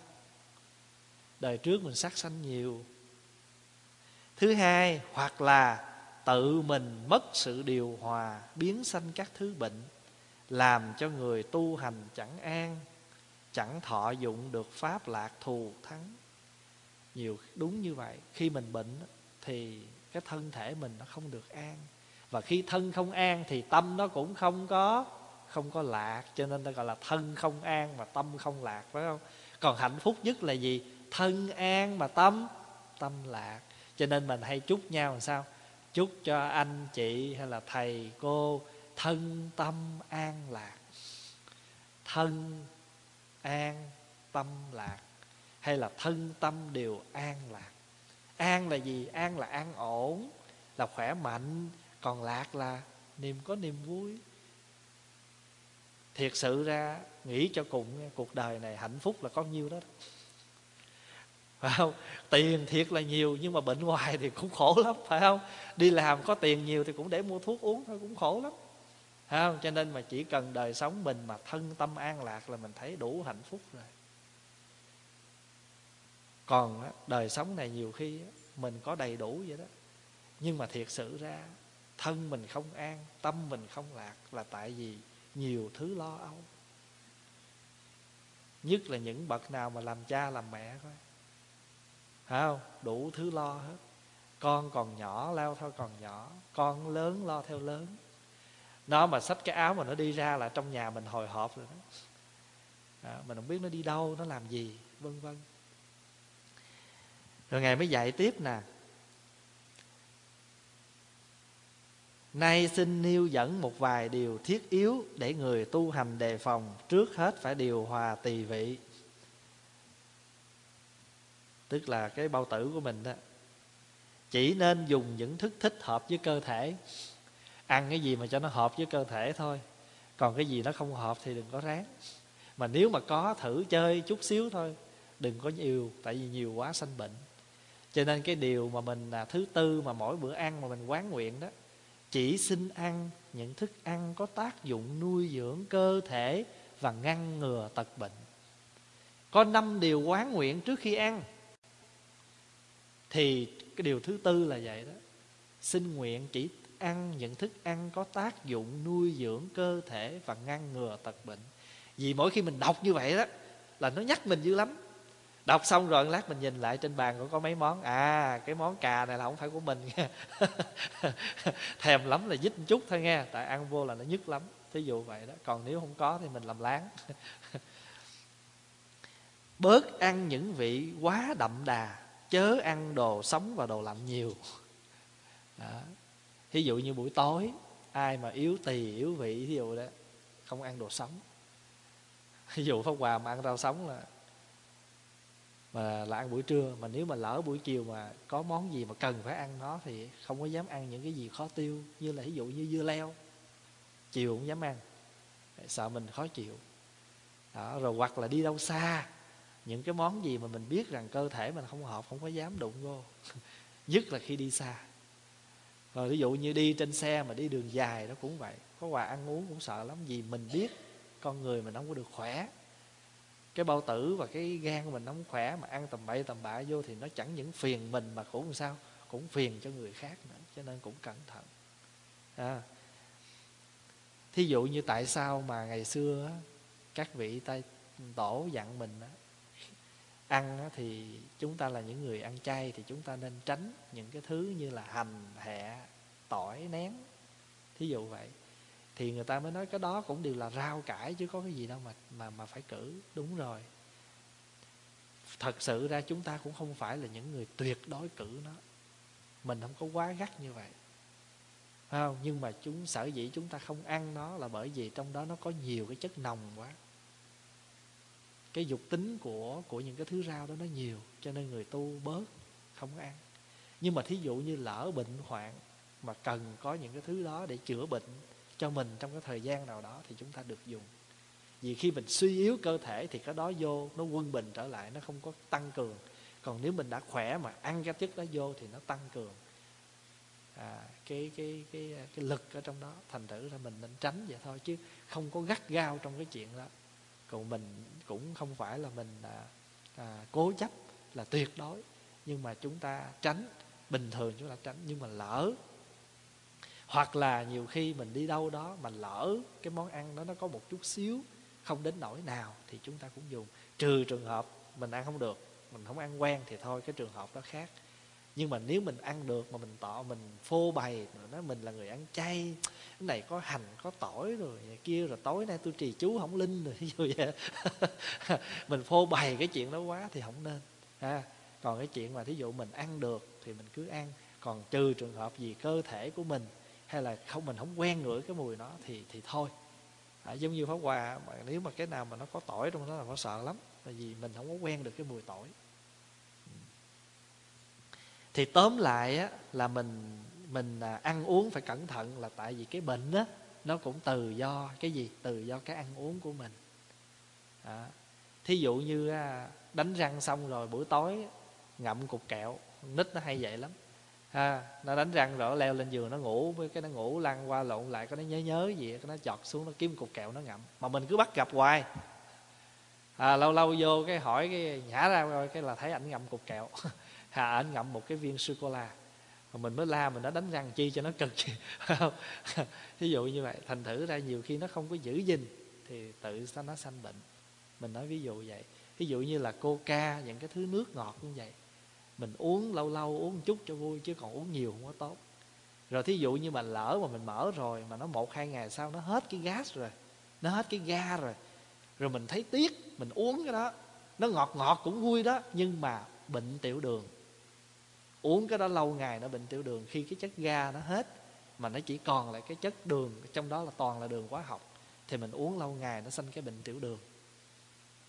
Đời trước mình sát sanh nhiều. Thứ hai, hoặc là tự mình mất sự điều hòa, biến sanh các thứ bệnh, làm cho người tu hành chẳng an, chẳng thọ dụng được pháp lạc thù thắng nhiều đúng như vậy. Khi mình bệnh thì cái thân thể mình nó không được an. Và khi thân không an thì tâm nó cũng không có không có lạc. Cho nên ta gọi là thân không an mà tâm không lạc, phải không? Còn hạnh phúc nhất là gì? Thân an mà tâm tâm lạc. Cho nên mình hay chúc nhau làm sao? Chúc cho anh chị hay là thầy cô thân tâm an lạc. Thân an, tâm lạc hay là thân tâm đều an lạc. An là gì? An là an ổn, là khỏe mạnh, còn lạc là niềm có niềm vui. Thiệt sự ra, nghĩ cho cùng cuộc đời này hạnh phúc là có nhiêu đó. Phải không? Tiền thiệt là nhiều, nhưng mà bệnh hoài thì cũng khổ lắm, phải không? Đi làm có tiền nhiều thì cũng để mua thuốc uống thôi, cũng khổ lắm. Phải không? Cho nên mà chỉ cần đời sống mình mà thân tâm an lạc là mình thấy đủ hạnh phúc rồi còn đời sống này nhiều khi mình có đầy đủ vậy đó. Nhưng mà thiệt sự ra thân mình không an tâm mình không lạc là tại vì nhiều thứ lo âu. Nhất là những bậc nào mà làm cha làm mẹ coi phải không? Đủ thứ lo hết. Con còn nhỏ lao theo còn nhỏ. Con lớn lo theo lớn. Nó mà xách cái áo mà nó đi ra là trong nhà mình hồi hộp rồi đó. À, mình không biết nó đi đâu nó làm gì vân vân rồi ngài mới dạy tiếp nè. Nay xin nêu dẫn một vài điều thiết yếu để người tu hành đề phòng trước hết phải điều hòa tỳ vị. Tức là cái bao tử của mình đó. Chỉ nên dùng những thức thích hợp với cơ thể. Ăn cái gì mà cho nó hợp với cơ thể thôi. Còn cái gì nó không hợp thì đừng có ráng. Mà nếu mà có thử chơi chút xíu thôi, đừng có nhiều, tại vì nhiều quá sanh bệnh cho nên cái điều mà mình là thứ tư mà mỗi bữa ăn mà mình quán nguyện đó, chỉ xin ăn những thức ăn có tác dụng nuôi dưỡng cơ thể và ngăn ngừa tật bệnh. Có năm điều quán nguyện trước khi ăn. Thì cái điều thứ tư là vậy đó. Xin nguyện chỉ ăn những thức ăn có tác dụng nuôi dưỡng cơ thể và ngăn ngừa tật bệnh. Vì mỗi khi mình đọc như vậy đó, là nó nhắc mình dữ lắm đọc xong rồi, lát mình nhìn lại trên bàn cũng có mấy món. À cái món cà này là không phải của mình nha. Thèm lắm là dít một chút thôi nghe tại ăn vô là nó nhức lắm. Thí dụ vậy đó, còn nếu không có thì mình làm láng. Bớt ăn những vị quá đậm đà, chớ ăn đồ sống và đồ lạnh nhiều. Đó. thí dụ như buổi tối, ai mà yếu tỳ, yếu vị, thí dụ đó, không ăn đồ sống. Thí dụ pháp hòa mà ăn rau sống là mà là ăn buổi trưa. Mà nếu mà lỡ buổi chiều mà có món gì mà cần phải ăn nó thì không có dám ăn những cái gì khó tiêu như là ví dụ như dưa leo. Chiều cũng dám ăn. Sợ mình khó chịu. Đó, rồi hoặc là đi đâu xa. Những cái món gì mà mình biết rằng cơ thể mình không hợp không có dám đụng vô. Nhất là khi đi xa. Rồi ví dụ như đi trên xe mà đi đường dài nó cũng vậy. Có quà ăn uống cũng sợ lắm vì mình biết con người mình không có được khỏe cái bao tử và cái gan của mình không khỏe mà ăn tầm bậy tầm bạ vô thì nó chẳng những phiền mình mà cũng sao, cũng phiền cho người khác nữa, cho nên cũng cẩn thận. À. thí dụ như tại sao mà ngày xưa các vị tay tổ dặn mình ăn thì chúng ta là những người ăn chay thì chúng ta nên tránh những cái thứ như là hành hẹ tỏi, nén. Thí dụ vậy thì người ta mới nói cái đó cũng đều là rau cải chứ có cái gì đâu mà mà mà phải cử. Đúng rồi. Thật sự ra chúng ta cũng không phải là những người tuyệt đối cử nó. Mình không có quá gắt như vậy. Phải không? Nhưng mà chúng, sở dĩ chúng ta không ăn nó là bởi vì trong đó nó có nhiều cái chất nồng quá. Cái dục tính của của những cái thứ rau đó nó nhiều, cho nên người tu bớt, không có ăn. Nhưng mà thí dụ như lỡ bệnh hoạn mà cần có những cái thứ đó để chữa bệnh cho mình trong cái thời gian nào đó thì chúng ta được dùng. Vì khi mình suy yếu cơ thể thì cái đó vô nó quân bình trở lại nó không có tăng cường. Còn nếu mình đã khỏe mà ăn cái chất đó vô thì nó tăng cường. À, cái cái cái cái lực ở trong đó thành thử là mình nên tránh vậy thôi chứ không có gắt gao trong cái chuyện đó. Còn mình cũng không phải là mình à, à, cố chấp là tuyệt đối. Nhưng mà chúng ta tránh bình thường chúng ta tránh nhưng mà lỡ hoặc là nhiều khi mình đi đâu đó mà lỡ cái món ăn đó nó có một chút xíu không đến nỗi nào thì chúng ta cũng dùng. Trừ trường hợp mình ăn không được, mình không ăn quen thì thôi, cái trường hợp đó khác. Nhưng mà nếu mình ăn được mà mình tỏ, mình phô bày nói mình là người ăn chay, cái này có hành, có tỏi rồi kia rồi tối nay tôi trì chú không linh rồi, ví dụ vậy mình phô bày cái chuyện đó quá thì không nên, ha. Còn cái chuyện mà thí dụ mình ăn được thì mình cứ ăn. Còn trừ trường hợp gì cơ thể của mình hay là không mình không quen ngửi cái mùi nó thì thì thôi. À, giống như pháo hòa mà nếu mà cái nào mà nó có tỏi trong đó là nó sợ lắm tại vì mình không có quen được cái mùi tỏi. Thì tóm lại á, là mình mình à, ăn uống phải cẩn thận là tại vì cái bệnh á nó cũng từ do cái gì? Từ do cái ăn uống của mình. À, thí dụ như à, đánh răng xong rồi buổi tối ngậm cục kẹo nít nó hay vậy lắm ha nó đánh răng rồi leo lên giường nó ngủ với cái nó ngủ lăn qua lộn lại cái nó nhớ nhớ gì cái nó chọt xuống nó kiếm cục kẹo nó ngậm. Mà mình cứ bắt gặp hoài. À, lâu lâu vô cái hỏi cái nhả ra rồi cái là thấy ảnh ngậm cục kẹo. Hà ảnh ngậm một cái viên sô cô la mà mình mới la mình đã đánh răng chi cho nó cực ví dụ như vậy thành thử ra nhiều khi nó không có giữ gìn thì tự sao nó sanh bệnh. Mình nói ví dụ vậy. Ví dụ như là coca những cái thứ nước ngọt như vậy mình uống lâu lâu, uống chút cho vui, chứ còn uống nhiều không có tốt. Rồi thí dụ như mà lỡ mà mình mở rồi, mà nó một, hai ngày sau nó hết cái gas rồi, nó hết cái ga rồi rồi mình thấy tiếc, mình uống cái đó, nó ngọt ngọt cũng vui đó, nhưng mà bệnh tiểu đường. Uống cái đó lâu ngày nó bệnh tiểu đường, khi cái chất ga nó hết, mà nó chỉ còn lại cái chất đường, trong đó là toàn là đường hóa học, thì mình uống lâu ngày nó sinh cái bệnh tiểu đường.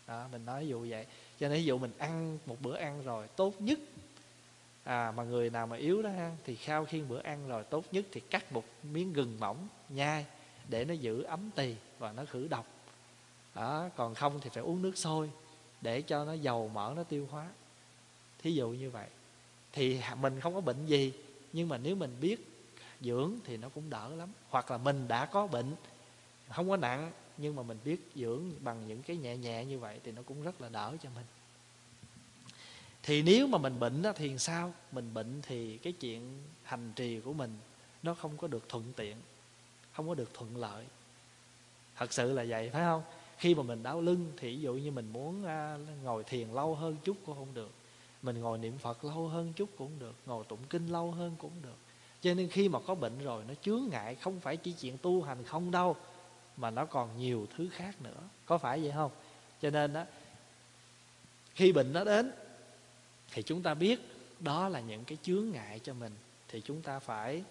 Đó, mình nói ví dụ vậy. Cho nên ví dụ mình ăn một bữa ăn rồi, tốt nhất à mà người nào mà yếu đó ha, thì sau khi bữa ăn rồi tốt nhất thì cắt một miếng gừng mỏng, nhai, để nó giữ ấm tỳ và nó khử độc. Đó, còn không thì phải uống nước sôi, để cho nó dầu mỡ, nó tiêu hóa. Thí dụ như vậy. Thì mình không có bệnh gì, nhưng mà nếu mình biết dưỡng thì nó cũng đỡ lắm. Hoặc là mình đã có bệnh, không có nặng, nhưng mà mình biết dưỡng bằng những cái nhẹ nhẹ như vậy thì nó cũng rất là đỡ cho mình thì nếu mà mình bệnh đó thì sao? Mình bệnh thì cái chuyện hành trì của mình nó không có được thuận tiện không có được thuận lợi. Thật sự là vậy phải không? Khi mà mình đau lưng thì ví dụ như mình muốn à, ngồi thiền lâu hơn chút cũng không được. Mình ngồi niệm phật lâu hơn chút cũng được ngồi tụng kinh lâu hơn cũng được. Cho nên khi mà có bệnh rồi nó chướng ngại không phải chỉ chuyện tu hành không đâu mà nó còn nhiều thứ khác nữa. Có phải vậy không? Cho nên đó khi bệnh nó đến thì chúng ta biết đó là những cái chướng ngại cho mình. Thì chúng ta phải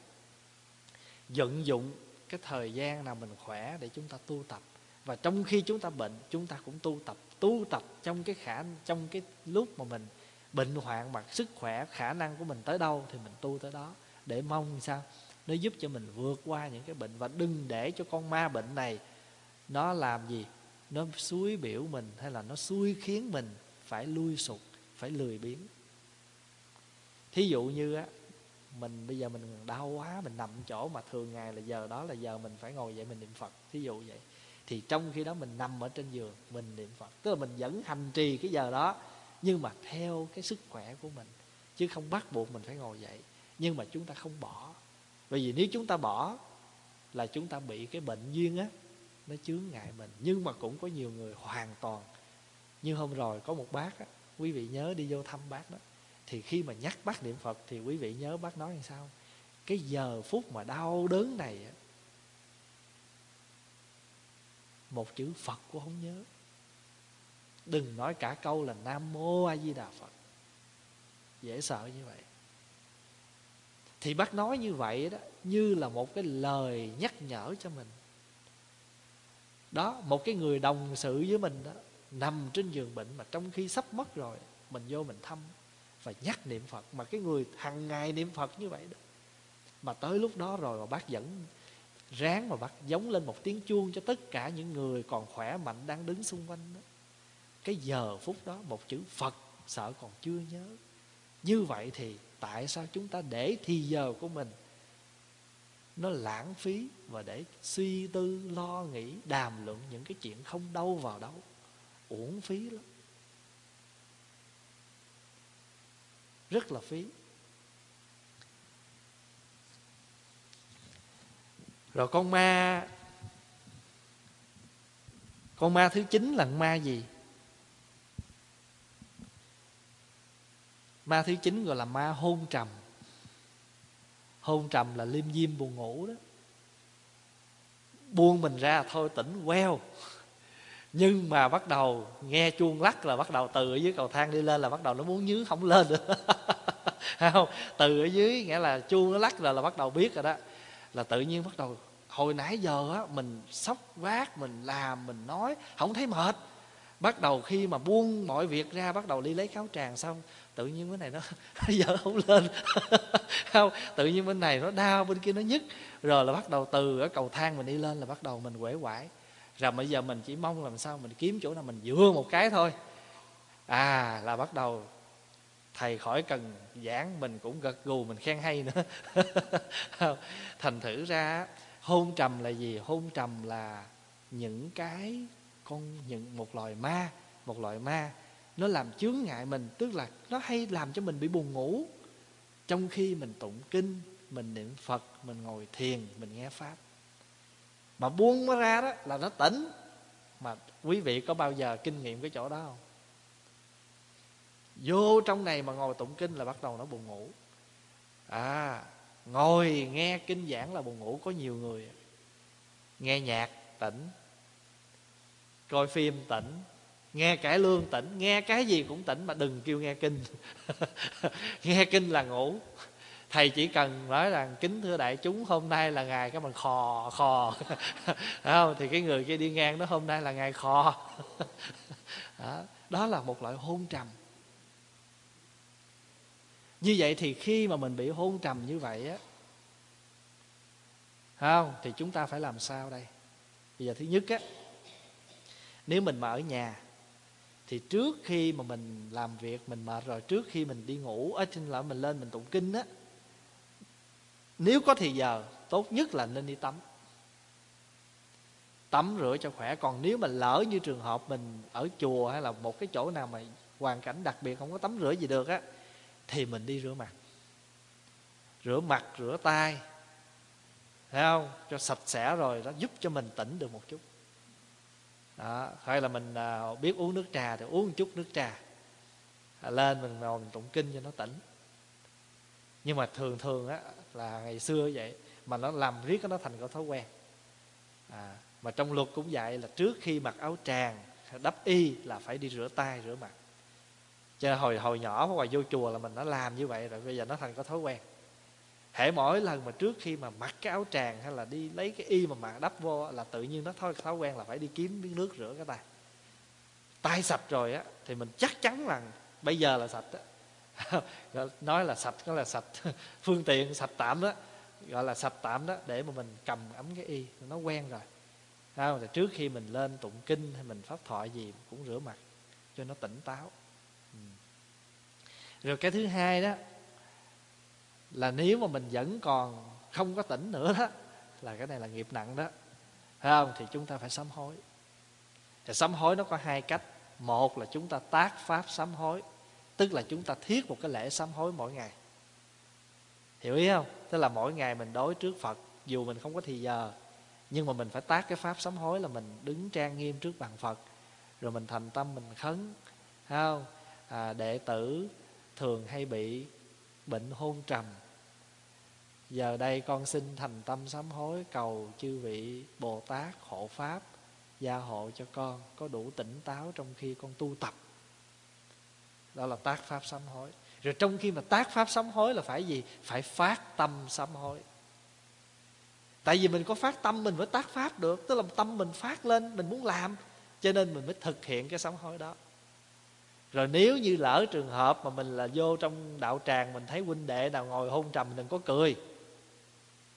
vận dụng cái thời gian nào mình khỏe để chúng ta tu tập. Và trong khi chúng ta bệnh, chúng ta cũng tu tập. Tu tập trong cái khả, trong cái lúc mà mình bệnh hoạn mà sức khỏe, khả năng của mình tới đâu thì mình tu tới đó để mong sao? Nó giúp cho mình vượt qua những cái bệnh. Và đừng để cho con ma bệnh này nó làm gì? Nó suối biểu mình hay là nó suối khiến mình phải lui sụt phải lười biếng thí dụ như á, mình bây giờ mình đau quá, mình nằm chỗ mà thường ngày là giờ đó là giờ mình phải ngồi dậy mình niệm phật, thí dụ vậy. Thì trong khi đó mình nằm ở trên giường, mình niệm phật. Tức là mình vẫn hành trì cái giờ đó, nhưng mà theo cái sức khỏe của mình. Chứ không bắt buộc mình phải ngồi dậy. Nhưng mà chúng ta không bỏ. Bởi vì nếu chúng ta bỏ là chúng ta bị cái bệnh duyên á, nó chướng ngại mình. Nhưng mà cũng có nhiều người hoàn toàn. Như hôm rồi có một bác á, quý vị nhớ đi vô thăm bác đó thì khi mà nhắc bác niệm phật thì quý vị nhớ bác nói làm sao? Cái giờ phút mà đau đớn này một chữ phật cũng không nhớ. Đừng nói cả câu là nam mô a di đà phật. Dễ sợ như vậy. Thì bác nói như vậy đó, như là một cái lời nhắc nhở cho mình. Đó, một cái người đồng sự với mình đó, nằm trên giường bệnh mà trong khi sắp mất rồi, mình vô mình thăm và nhắc niệm phật. Mà cái người hàng ngày niệm phật như vậy đó, mà tới lúc đó rồi mà bác vẫn ráng mà bác giống lên một tiếng chuông cho tất cả những người còn khỏe mạnh đang đứng xung quanh đó. Cái giờ phút đó một chữ phật sợ còn chưa nhớ. Như vậy thì tại sao chúng ta để thì giờ của mình nó lãng phí và để suy tư, lo nghĩ, đàm luận những cái chuyện không đâu vào đâu, uổng phí lắm. Rất là phí. Rồi con ma con ma thứ chín là ma gì? Ma thứ chín gọi là ma hôn trầm. Hôn trầm là liêm diêm buồn ngủ đó. Buông mình ra thôi, tỉnh queo nhưng mà bắt đầu nghe chuông lắc là bắt đầu từ ở dưới cầu thang đi lên là bắt đầu nó muốn nhứ không lên nữa. Không? Từ ở dưới nghĩa là chuông nó lắc rồi là bắt đầu biết rồi đó. Là tự nhiên bắt đầu hồi nãy giờ á mình sóc vác mình làm mình nói không thấy mệt. Bắt đầu khi mà buông mọi việc ra bắt đầu đi lấy cáo tràng xong tự nhiên cái này nó, nó dở không lên. Không? Tự nhiên bên này nó đau bên kia nó nhức. Rồi là bắt đầu từ ở cầu thang mình đi lên là bắt đầu mình quể quải rồi bây giờ mình chỉ mong làm sao mình kiếm chỗ nào mình dựa một cái thôi. À là bắt đầu thầy khỏi cần giảng, mình cũng gật gù, mình khen hay nữa. Thành thử ra, hôn trầm là gì? Hôn trầm là những cái con, những một loài ma, một loại ma, nó làm chướng ngại mình, tức là nó hay làm cho mình bị buồn ngủ. Trong khi mình tụng kinh, mình niệm phật, mình ngồi thiền, mình nghe pháp mà buông nó ra đó là nó tỉnh. Mà quý vị có bao giờ kinh nghiệm cái chỗ đó không? Vô trong này mà ngồi tụng kinh là bắt đầu nó buồn ngủ. À ngồi nghe kinh giảng là buồn ngủ, có nhiều người nghe nhạc tỉnh, coi phim tỉnh, nghe cải lương tỉnh, nghe cái gì cũng tỉnh mà đừng kêu nghe kinh. Nghe kinh là ngủ thầy chỉ cần nói rằng kính thưa đại chúng hôm nay là ngày cái mình khò khò. Không? Thì cái người kia đi ngang đó hôm nay là ngày khò. Đó, đó là một loại hôn trầm. Như vậy thì khi mà mình bị hôn trầm như vậy á không? Thì chúng ta phải làm sao đây? Bây giờ thứ nhất á nếu mình mà ở nhà thì trước khi mà mình làm việc mình mệt rồi trước khi mình đi ngủ ở trên là mình lên mình tụng kinh á nếu có thì giờ, tốt nhất là nên đi tắm. Tắm rửa cho khỏe. Còn nếu mà lỡ như trường hợp mình ở chùa hay là một cái chỗ nào mà hoàn cảnh đặc biệt không có tắm rửa gì được á, thì mình đi rửa mặt. Rửa mặt, rửa tay, thấy không? Cho sạch sẽ rồi đó giúp cho mình tỉnh được một chút. Đó, hay là mình à, biết uống nước trà thì uống một chút nước trà. Lên mình ngồi mình tụng kinh cho nó tỉnh nhưng mà thường thường á là ngày xưa vậy mà nó làm riết nó thành cái thói quen. À, mà trong luật cũng vậy là trước khi mặc áo tràng đắp y là phải đi rửa tay rửa mặt. Cho nên hồi hồi nhỏ mà vô chùa là mình nó làm như vậy rồi bây giờ nó thành có thói quen. Hễ mỗi lần mà trước khi mà mặc cái áo tràng hay là đi lấy cái y mà mặc đắp vô là tự nhiên nó thói thói quen là phải đi kiếm miếng nước rửa cái tay. Tay sạch rồi á thì mình chắc chắn là bây giờ là sạch á nói là sạch, có là sạch. Phương tiện sạch tạm đó, gọi là sạch tạm đó, để mà mình cầm ấm cái y, nó quen rồi. Không? Thì trước khi mình lên tụng kinh hay mình pháp thoại gì cũng rửa mặt cho nó tỉnh táo. Ừ. rồi cái thứ hai đó, là nếu mà mình vẫn còn không có tỉnh nữa đó, là cái này là nghiệp nặng đó. Thấy không? Thì chúng ta phải sám hối. Thì sám hối nó có hai cách. Một là chúng ta tác pháp sám hối tức là chúng ta thiết một cái lễ sám hối mỗi ngày. Hiểu ý không? Tức là mỗi ngày mình đối trước phật dù mình không có thì giờ nhưng mà mình phải tác cái pháp sám hối là mình đứng trang nghiêm trước bàn phật rồi mình thành tâm mình khấn không? À, đệ tử thường hay bị bệnh hôn trầm. Giờ đây con xin thành tâm sám hối cầu chư vị bồ tát hộ pháp gia hộ cho con có đủ tỉnh táo trong khi con tu tập đó là tác pháp sám hối. Rồi trong khi mà tác pháp sám hối là phải gì? Phải phát tâm sám hối. Tại vì mình có phát tâm mình mới tác pháp được. Tức là tâm mình phát lên, mình muốn làm, cho nên mình mới thực hiện cái sám hối đó. Rồi nếu như lỡ trường hợp mà mình là vô trong đạo tràng, mình thấy huynh đệ nào ngồi hôn trầm đừng có cười.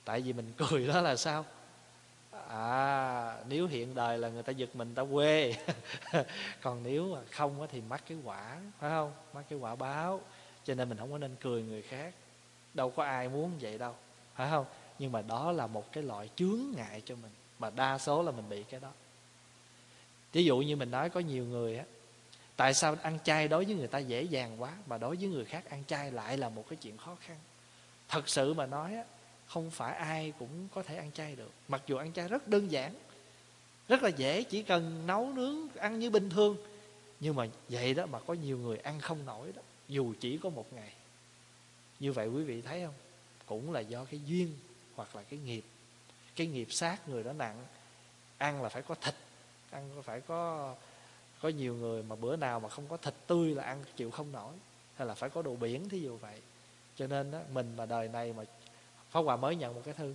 Tại vì mình cười đó là sao? À nếu hiện đời là người ta giật mình ta quê. Còn nếu mà không thì mắc cái quả, phải không? Mắc cái quả báo. Cho nên mình không có nên cười người khác. Đâu có ai muốn vậy đâu, phải không? Nhưng mà đó là một cái loại chướng ngại cho mình, mà đa số là mình bị cái đó. Ví dụ như mình nói có nhiều người á, tại sao ăn chay đối với người ta dễ dàng quá, mà đối với người khác ăn chay lại là một cái chuyện khó khăn. Thật sự mà nói á không phải ai cũng có thể ăn chay được. Mặc dù ăn chay rất đơn giản rất là dễ chỉ cần nấu nướng ăn như bình thường. Nhưng mà vậy đó mà có nhiều người ăn không nổi đó dù chỉ có một ngày. Như vậy quý vị thấy không? Cũng là do cái duyên hoặc là cái nghiệp. Cái nghiệp sát người đó nặng. Ăn là phải có thịt. Ăn phải có có nhiều người mà bữa nào mà không có thịt tươi là ăn chịu không nổi. Hay là phải có đồ biển thí dụ vậy. Cho nên đó, mình mà đời này mà Pháp Hòa mới nhận một cái thư.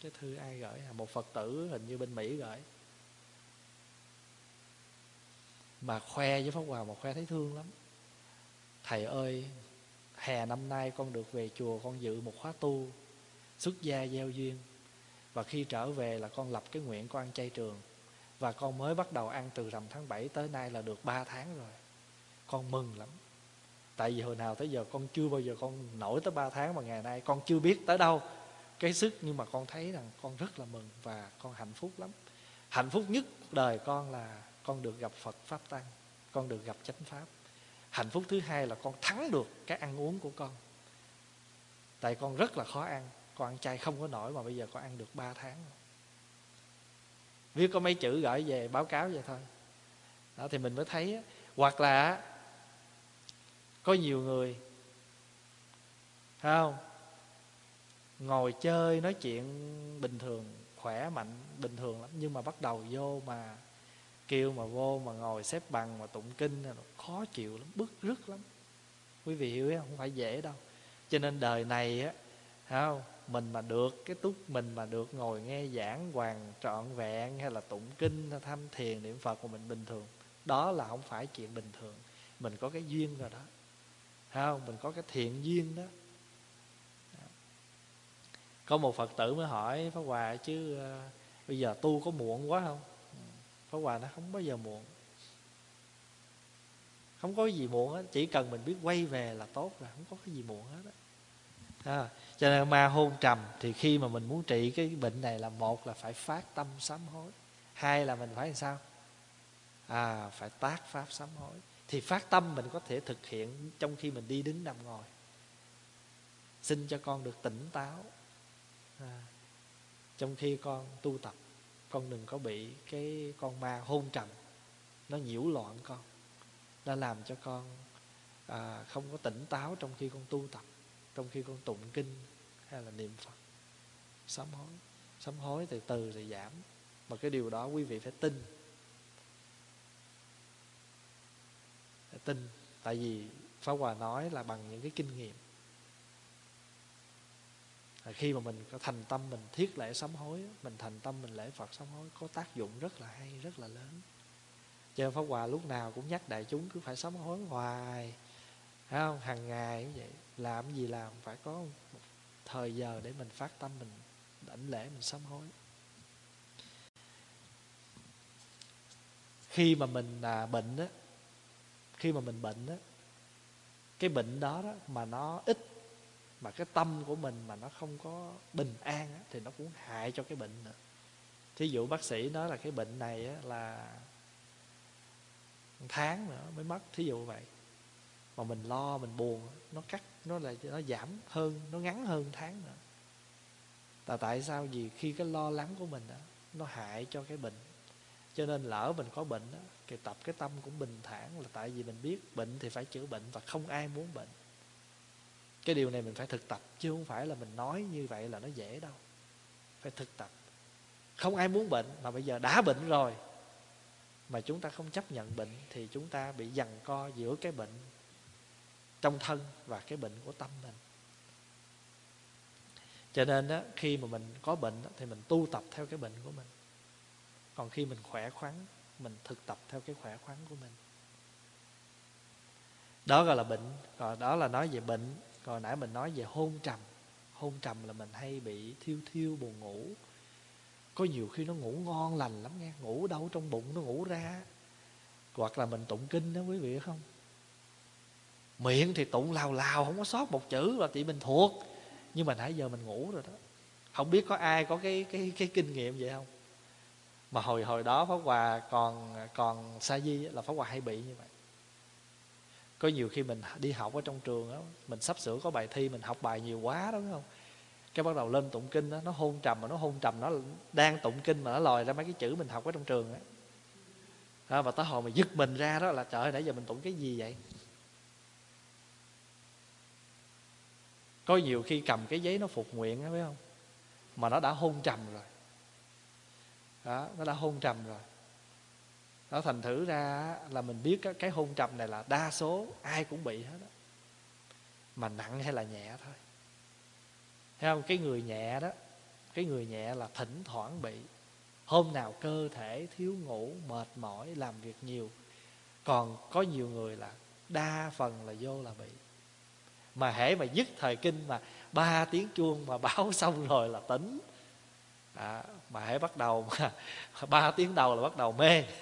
Cái thư ai gửi? À? Một Phật tử hình như bên Mỹ gửi. Mà khoe với Pháp Hòa mà khoe thấy thương lắm. Thầy ơi, Hè năm nay con được về chùa, Con dự một khóa tu, Xuất gia gieo duyên. Và khi trở về là con lập cái nguyện con ăn chay trường. Và con mới bắt đầu ăn từ rằm tháng 7 tới nay là được 3 tháng rồi. Con mừng lắm tại vì hồi nào tới giờ con chưa bao giờ con nổi tới 3 tháng mà ngày nay con chưa biết tới đâu. Cái sức nhưng mà con thấy rằng con rất là mừng và con hạnh phúc lắm. Hạnh phúc nhất đời con là con được gặp phật pháp tăng, con được gặp chánh pháp. Hạnh phúc thứ hai là con thắng được cái ăn uống của con. Tại con rất là khó ăn, con ăn chay không có nổi mà bây giờ con ăn được 3 tháng. Viết có mấy chữ gửi về, báo cáo vậy thôi. Đó, thì mình mới thấy hoặc là có nhiều người, thấy không? Ngồi chơi nói chuyện bình thường, khỏe mạnh, bình thường lắm. Nhưng mà bắt đầu vô mà kêu mà vô mà ngồi xếp bằng mà tụng kinh là khó chịu lắm, bức rứt lắm. Quý vị hiểu không? Không phải dễ đâu. Cho nên đời này á không? Mình mà được, cái túc mình mà được ngồi nghe giảng hoàn trọn vẹn hay là tụng kinh, hay tham thiền niệm phật của mình bình thường, đó là không phải chuyện bình thường. Mình có cái duyên rồi đó không? Mình có cái thiện duyên đó. Có một phật tử mới hỏi pháp hòa chứ ờ, bây giờ tu có muộn quá không? Pháp hòa nó không bao giờ muộn. Không có gì muộn hết chỉ cần mình biết quay về là tốt rồi không có cái gì muộn hết à, cho nên ma hôn trầm thì khi mà mình muốn trị cái bệnh này là một là phải phát tâm sám hối hai là mình phải làm sao? À phải tác pháp sám hối thì phát tâm mình có thể thực hiện trong khi mình đi đứng nằm ngồi. Xin cho con được tỉnh táo. À. trong khi con tu tập con đừng có bị cái con ma hôn trầm. Nó nhiễu loạn con. Nó làm cho con à, không có tỉnh táo trong khi con tu tập trong khi con tụng kinh hay là niệm phật. Sám hối. Sám hối từ từ thì giảm. Mà cái điều đó quý vị phải tin. Tin. Tại vì Pháp Hòa nói là bằng những cái kinh nghiệm. À, khi mà mình có thành tâm mình thiết lễ sám hối mình thành tâm mình lễ phật sám hối có tác dụng rất là hay rất là lớn. Cho nên pháp hòa lúc nào cũng nhắc đại chúng cứ phải sám hối hoài phải không? Hàng ngày như vậy. Làm gì làm phải có một thời giờ để mình phát tâm mình đảnh lễ mình sám hối. Khi mà mình à, bệnh á khi mà mình bệnh đó, cái bệnh đó đó mà nó ít mà cái tâm của mình mà nó không có bình an á, thì nó cũng hại cho cái bệnh nữa. Thí dụ bác sĩ nói là cái bệnh này á, là tháng nữa mới mất thí dụ vậy. Mà mình lo mình buồn nó cắt nó là nó giảm hơn nó ngắn hơn tháng nữa. Là tại sao? Vì khi cái lo lắng của mình đó, nó hại cho cái bệnh cho nên lỡ mình có bệnh đó, thì tập cái tâm cũng bình thản là tại vì mình biết bệnh thì phải chữa bệnh và không ai muốn bệnh. Cái điều này mình phải thực tập chứ không phải là mình nói như vậy là nó dễ đâu. Phải thực tập. Không ai muốn bệnh mà bây giờ đã bệnh rồi mà chúng ta không chấp nhận bệnh thì chúng ta bị giằng co giữa cái bệnh trong thân và cái bệnh của tâm mình. Cho nên đó, khi mà mình có bệnh đó, thì mình tu tập theo cái bệnh của mình còn khi mình khỏe khoắn, mình thực tập theo cái khỏe khoắn của mình. Đó gọi là bệnh còn đó là nói về bệnh. Còn nãy mình nói về hôn trầm. Hôn trầm là mình hay bị thiêu thiêu, buồn ngủ. Có nhiều khi nó ngủ ngon lành lắm nghe, ngủ đâu trong bụng nó ngủ ra. Hoặc là mình tụng kinh đó, quý vị không? Miệng thì tụng lào lào, không có sót một chữ là chị mình thuộc. Nhưng mà nãy giờ mình ngủ rồi đó. Không biết có ai có cái cái cái kinh nghiệm vậy không? Mà hồi hồi đó pháp hòa còn còn sa di là pháp hòa hay bị như vậy. Có nhiều khi mình đi học ở trong trường đó mình sắp sửa có bài thi mình học bài nhiều quá đó đúng không? Cái bắt đầu lên tụng kinh đó, nó hôn trầm mà nó hôn trầm nó đang tụng kinh mà nó lòi ra mấy cái chữ mình học ở trong trường á. À, và tới hồi mà dứt mình ra đó là trời ơi nãy giờ mình tụng cái gì vậy? Có nhiều khi cầm cái giấy nó phục nguyện á phải không? Mà nó đã hôn trầm rồi đó nó đã hôn trầm rồi. Đó thành thử ra là mình biết cái hôn trầm này là đa số ai cũng bị hết đó mà nặng hay là nhẹ thôi. Thấy không? Cái người nhẹ đó cái người nhẹ là thỉnh thoảng bị. Hôm nào cơ thể thiếu ngủ mệt mỏi làm việc nhiều còn có nhiều người là đa phần là vô là bị. Mà hễ mà dứt thời kinh mà ba tiếng chuông mà báo xong rồi là tỉnh. À, mà hãy bắt đầu mà ba tiếng đầu là bắt đầu mê.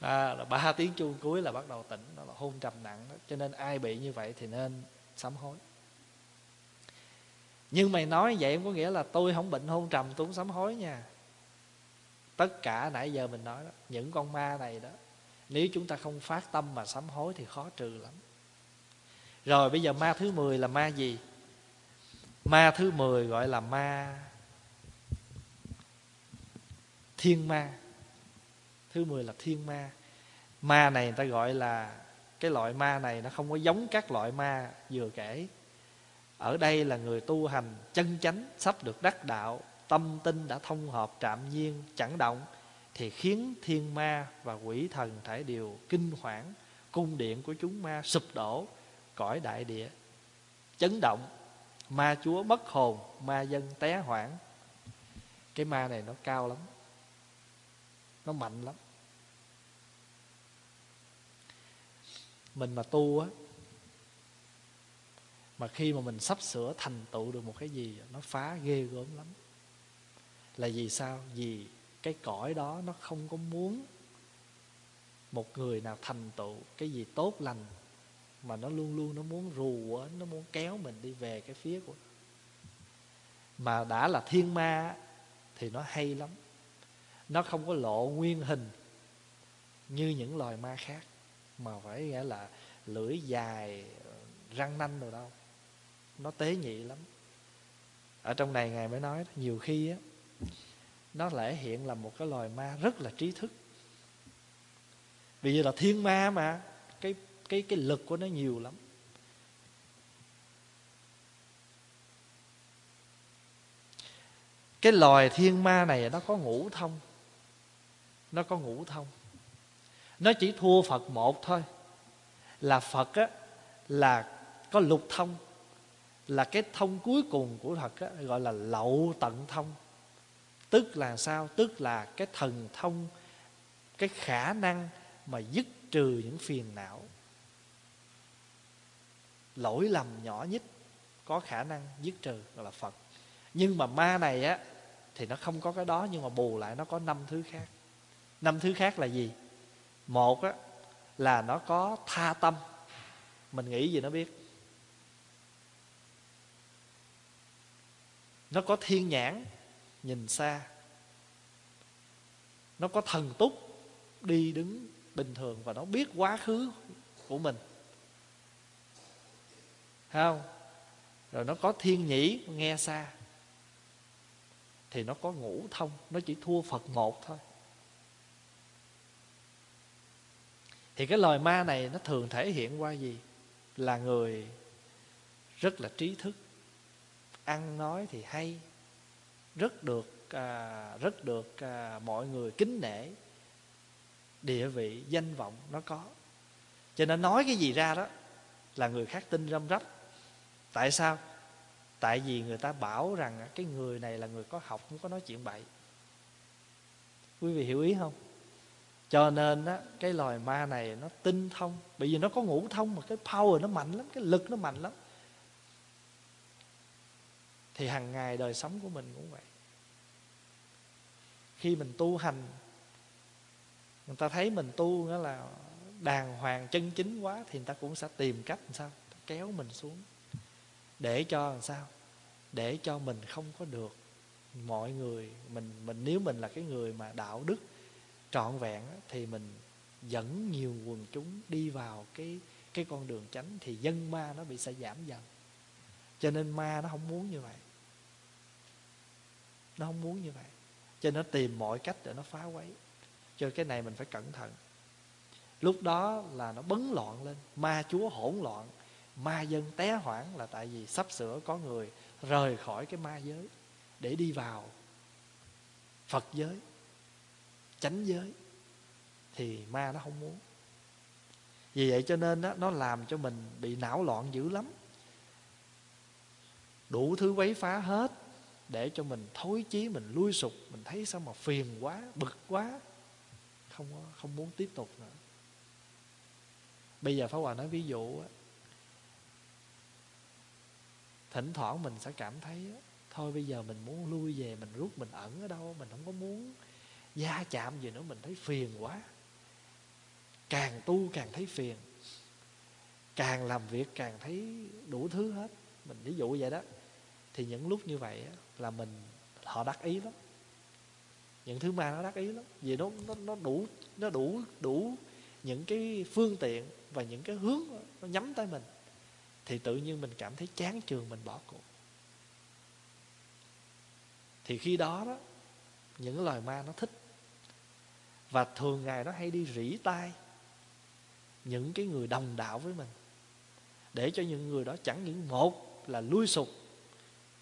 À, là ba tiếng chuông cuối là bắt đầu tỉnh đó là hôn trầm nặng đó. cho nên ai bị như vậy thì nên sám hối. Nhưng mày nói vậy có nghĩa là tôi không bệnh hôn trầm tôi cũng sám hối nha. Tất cả nãy giờ mình nói đó những con ma này đó nếu chúng ta không phát tâm mà sám hối thì khó trừ lắm. Rồi bây giờ ma thứ 10 là ma gì? Ma thứ 10 gọi là ma thiên ma. Thứ 10 là thiên ma. Ma này người ta gọi là, cái loại ma này nó không có giống các loại ma vừa kể. Ở đây là người tu hành, chân chánh, sắp được đắc đạo, tâm tinh đã thông hợp, trạm nhiên, chẳng động, thì khiến thiên ma và quỷ thần thải điều kinh hoảng, cung điện của chúng ma sụp đổ, cõi đại địa chấn động, ma chúa mất hồn, ma dân té hoảng. Cái ma này nó cao lắm nó mạnh lắm. Mình mà tu á, mà khi mà mình sắp sửa thành tựu được một cái gì, nó phá ghê gớm lắm. Là vì sao? Vì cái cõi đó nó không có muốn một người nào thành tựu cái gì tốt lành, mà nó luôn luôn nó muốn rù nó muốn kéo mình đi về cái phía của nó. Mà đã là thiên ma thì nó hay lắm nó không có lộ nguyên hình như những loài ma khác, mà phải nghĩa là lưỡi dài, răng nanh rồi đâu nó tế nhị lắm. Ở trong này ngài mới nói nhiều khi á, nó lại hiện là một cái loài ma rất là trí thức. Vì vậy là thiên ma mà, cái cái cái lực của nó nhiều lắm. Cái loài thiên ma này nó có ngũ thông nó có ngũ thông. Nó chỉ thua phật một thôi. Là phật á là có lục thông. Là cái thông cuối cùng của phật á, gọi là lậu tận thông. Tức là sao? Tức là cái thần thông cái khả năng mà dứt trừ những phiền não. Lỗi lầm nhỏ nhất có khả năng dứt trừ gọi là phật. Nhưng mà ma này á thì nó không có cái đó nhưng mà bù lại nó có năm thứ khác năm thứ khác là gì? Một á, là nó có tha tâm. Mình nghĩ gì nó biết? Nó có thiên nhãn, nhìn xa. Nó có thần túc, đi đứng bình thường và nó biết quá khứ của mình. Thấy không? Rồi nó có thiên nhĩ, nghe xa. Thì nó có ngũ thông, nó chỉ thua phật một thôi. Thì cái loài ma này nó thường thể hiện qua gì? Là người rất là trí thức. Ăn nói thì hay rất được à, rất được à, mọi người kính nể. Địa vị danh vọng nó có. Cho nên nói cái gì ra đó là người khác tin răm rắp. Tại sao? Tại vì người ta bảo rằng cái người này là người có học không có nói chuyện bậy. Quý vị hiểu ý không? Cho nên á, cái loài ma này nó tinh thông. Bởi vì nó có ngũ thông mà cái power nó mạnh lắm cái lực nó mạnh lắm. Thì hàng ngày đời sống của mình cũng vậy. Khi mình tu hành người ta thấy mình tu đó là đàng hoàng chân chính quá thì người ta cũng sẽ tìm cách làm sao? Kéo mình xuống. Để cho làm sao? Để cho mình không có được mọi người mình mình nếu mình là cái người mà đạo đức trọn vẹn thì mình dẫn nhiều quần chúng đi vào cái cái con đường chánh thì dân ma nó bị sẽ giảm dần. Cho nên ma nó không muốn như vậy. Nó không muốn như vậy. Cho nên nó tìm mọi cách để nó phá quấy. Cho cái này mình phải cẩn thận. Lúc đó là nó bấn loạn lên. Ma chúa hỗn loạn. Ma dân té hoảng là tại vì sắp sửa có người rời khỏi cái ma giới để đi vào phật giới chánh giới thì ma nó không muốn. Vì vậy cho nên đó, nó làm cho mình bị não loạn dữ lắm. Đủ thứ quấy phá hết để cho mình thối chí mình lui sụp mình thấy sao mà phiền quá bực quá. Không không muốn tiếp tục nữa. Bây giờ phá hòa nói ví dụ thỉnh thoảng mình sẽ cảm thấy thôi bây giờ mình muốn lui về mình rút mình ẩn ở đâu mình không có muốn gia chạm gì nữa mình thấy phiền quá. Càng tu càng thấy phiền. Càng làm việc càng thấy đủ thứ hết. Mình ví dụ vậy đó. Thì những lúc như vậy là mình, họ đắc ý lắm. Những thứ ma nó đắc ý lắm. Vì nó nó nó đủ nó đủ đủ những cái phương tiện và những cái hướng nó nhắm tới mình. Thì tự nhiên mình cảm thấy chán trường mình bỏ cuộc. Thì khi đó đó, những loài ma nó thích và thường ngày nó hay đi rỉ tai những cái người đồng đạo với mình. Để cho những người đó chẳng những một là lui sụp,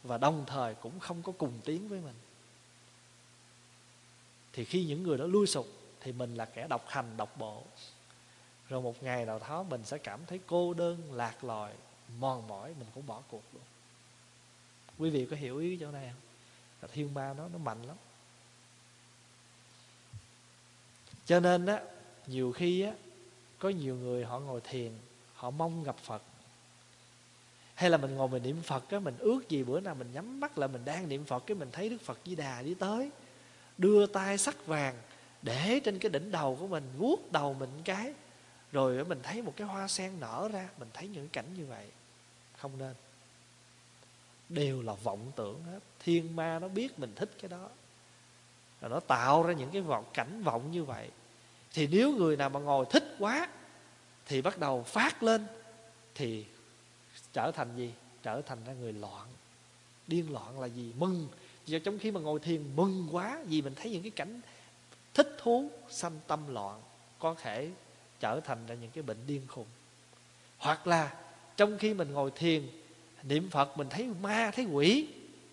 và đồng thời cũng không có cùng tiếng với mình. Thì khi những người đó lui sụp, thì mình là kẻ độc hành, độc bộ. Rồi một ngày nào đó mình sẽ cảm thấy cô đơn, lạc lòi, mòn mỏi, mình cũng bỏ cuộc luôn. Quý vị có hiểu ý chỗ này không? Thiên ma nó nó mạnh lắm. Cho nên á, nhiều khi á, có nhiều người họ ngồi thiền, họ mong gặp phật. Hay là mình ngồi mình niệm phật á, mình ước gì bữa nào mình nhắm mắt là mình đang niệm phật, cái mình thấy đức phật di đà đi tới, đưa tay sắc vàng để trên cái đỉnh đầu của mình, vuốt đầu mình cái, rồi mình thấy một cái hoa sen nở ra, mình thấy những cảnh như vậy. Không nên. Đều là vọng tưởng hết thiên ma nó biết mình thích cái đó rồi nó tạo ra những cái vọng, cảnh vọng như vậy. Thì nếu người nào mà ngồi thích quá, thì bắt đầu phát lên, thì trở thành gì? Trở thành ra người loạn. Điên loạn là gì? Mừng. Do trong khi mà ngồi thiền, mừng quá vì mình thấy những cái cảnh thích thú, sanh tâm loạn, có thể trở thành ra những cái bệnh điên khùng. Hoặc là trong khi mình ngồi thiền, niệm phật, mình thấy ma, thấy quỷ,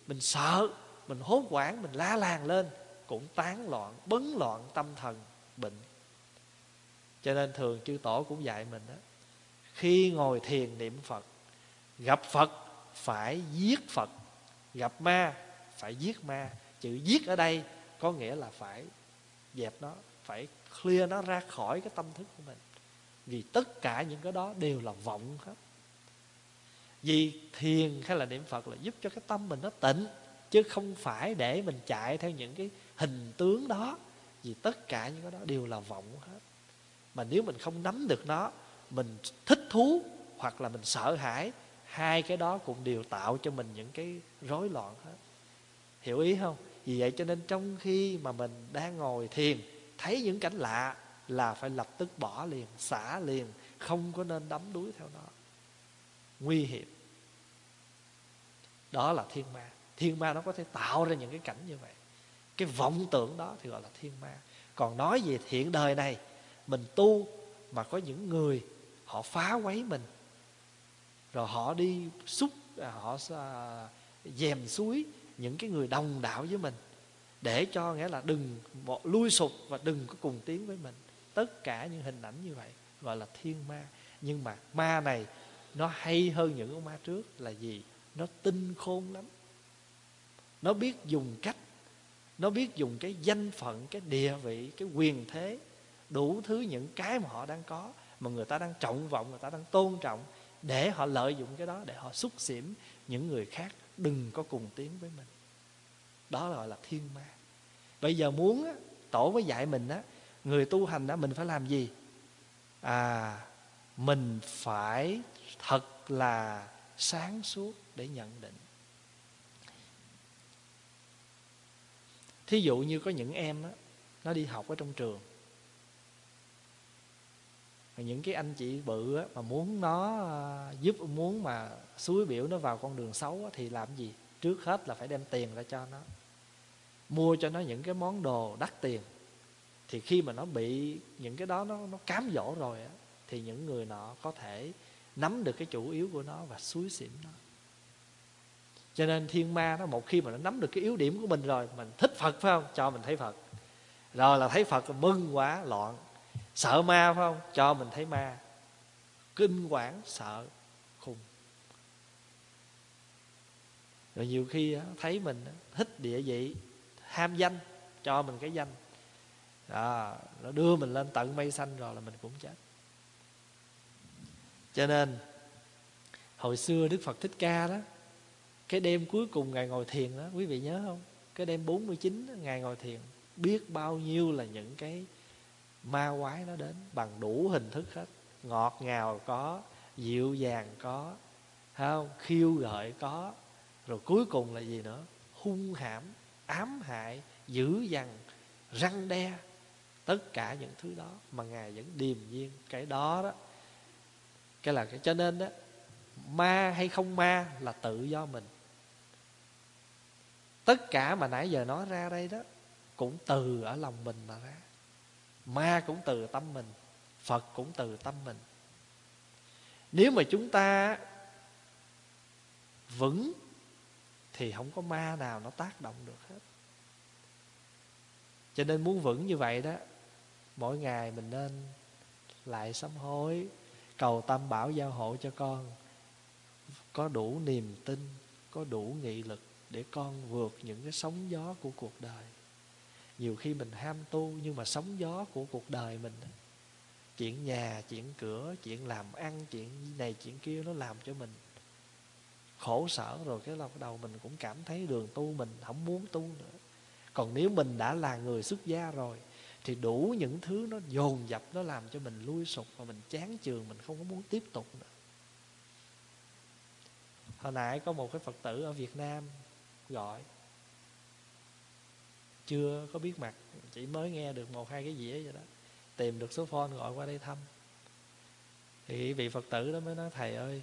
mình sợ, mình hốt hoảng, mình la làng lên cũng tán loạn, bấn loạn tâm thần, bệnh. Cho nên thường chư tổ cũng dạy mình đó, khi ngồi thiền niệm phật, gặp phật phải giết phật, gặp ma phải giết ma. Chữ giết ở đây có nghĩa là phải dẹp nó, phải clear nó ra khỏi cái tâm thức của mình. Vì tất cả những cái đó đều là vọng hết. Vì thiền hay là niệm phật là giúp cho cái tâm mình nó tịnh chứ không phải để mình chạy theo những cái hình tướng đó, vì tất cả những cái đó đều là vọng hết. Mà nếu mình không nắm được nó, mình thích thú hoặc là mình sợ hãi, hai cái đó cũng đều tạo cho mình những cái rối loạn hết. Hiểu ý không? Vì vậy cho nên trong khi mà mình đang ngồi thiền, thấy những cảnh lạ là phải lập tức bỏ liền, xả liền, không có nên đắm đuối theo nó. Nguy hiểm. Đó là thiên ma. Thiên ma nó có thể tạo ra những cái cảnh như vậy cái vọng tưởng đó thì gọi là thiên ma. Còn nói về hiện đời này mình tu mà có những người họ phá quấy mình rồi họ đi xúc à, họ à, dèm suối những cái người đồng đạo với mình để cho nghĩa là đừng lui sụp và đừng có cùng tiến với mình. Tất cả những hình ảnh như vậy gọi là thiên ma. Nhưng mà ma này nó hay hơn những con ma trước là gì? Nó tinh khôn lắm. Nó biết dùng cách nó biết dùng cái danh phận cái địa vị cái quyền thế đủ thứ những cái mà họ đang có mà người ta đang trọng vọng người ta đang tôn trọng để họ lợi dụng cái đó để họ xúc xỉm những người khác. Đừng có cùng tiến với mình. Đó là gọi là thiên ma. Bây giờ muốn á, tổ mới dạy mình á người tu hành đó mình phải làm gì? À mình phải thật là sáng suốt để nhận định. Thí dụ như có những em đó, nó đi học ở trong trường những cái anh chị bự á, mà muốn nó à, giúp muốn mà suối biểu nó vào con đường xấu á, thì làm gì? Trước hết là phải đem tiền ra cho nó. Mua cho nó những cái món đồ đắt tiền. Thì khi mà nó bị những cái đó nó nó cám dỗ rồi á, thì những người nọ có thể nắm được cái chủ yếu của nó và suối xỉm nó cho nên thiên ma nó một khi mà nó nắm được cái yếu điểm của mình rồi mình thích phật phải không? Cho mình thấy phật. Rồi là thấy phật mừng quá loạn. Sợ ma phải không? Cho mình thấy ma. Kinh quản sợ khùng. Rồi nhiều khi thấy mình thích địa vị ham danh cho mình cái danh. Đó, nó đưa mình lên tận mây xanh rồi là mình cũng chết. Cho nên hồi xưa đức phật thích ca đó cái đêm cuối cùng ngài ngồi thiền đó quý vị nhớ không? Cái đêm 49 đó, ngài ngồi thiền biết bao nhiêu là những cái ma quái nó đến bằng đủ hình thức hết. Ngọt ngào có dịu dàng có không? Khiêu gợi có. Rồi cuối cùng là gì nữa? Hung hãm ám hại dữ dằn răng đe tất cả những thứ đó mà ngài vẫn điềm nhiên. Cái đó đó cái là cái cho nên đó ma hay không ma là tự do mình tất cả mà nãy giờ nói ra đây đó, cũng từ ở lòng mình mà ra. Ma cũng từ tâm mình, phật cũng từ tâm mình. Nếu mà chúng ta vững thì không có ma nào nó tác động được hết. Cho nên muốn vững như vậy đó, mỗi ngày mình nên lại sám hối, cầu tâm bảo giao hộ cho con. Có đủ niềm tin, có đủ nghị lực để con vượt những cái sóng gió của cuộc đời. Nhiều khi mình ham tu nhưng mà sóng gió của cuộc đời mình, chuyện nhà, chuyện cửa, chuyện làm ăn, chuyện này, chuyện kia nó làm cho mình khổ sở rồi cái lúc đầu mình cũng cảm thấy đường tu mình không muốn tu nữa. Còn nếu mình đã là người xuất gia rồi thì đủ những thứ nó dồn dập, nó làm cho mình lui sụp và mình chán chường, mình không có muốn tiếp tục nữa. Hồi nãy có một cái phật tử ở việt nam gọi. Chưa có biết mặt, chỉ mới nghe được một hai cái dĩa vậy đó. Tìm được số phone gọi qua đây thăm. Thì vị phật tử đó mới nói, thầy ơi,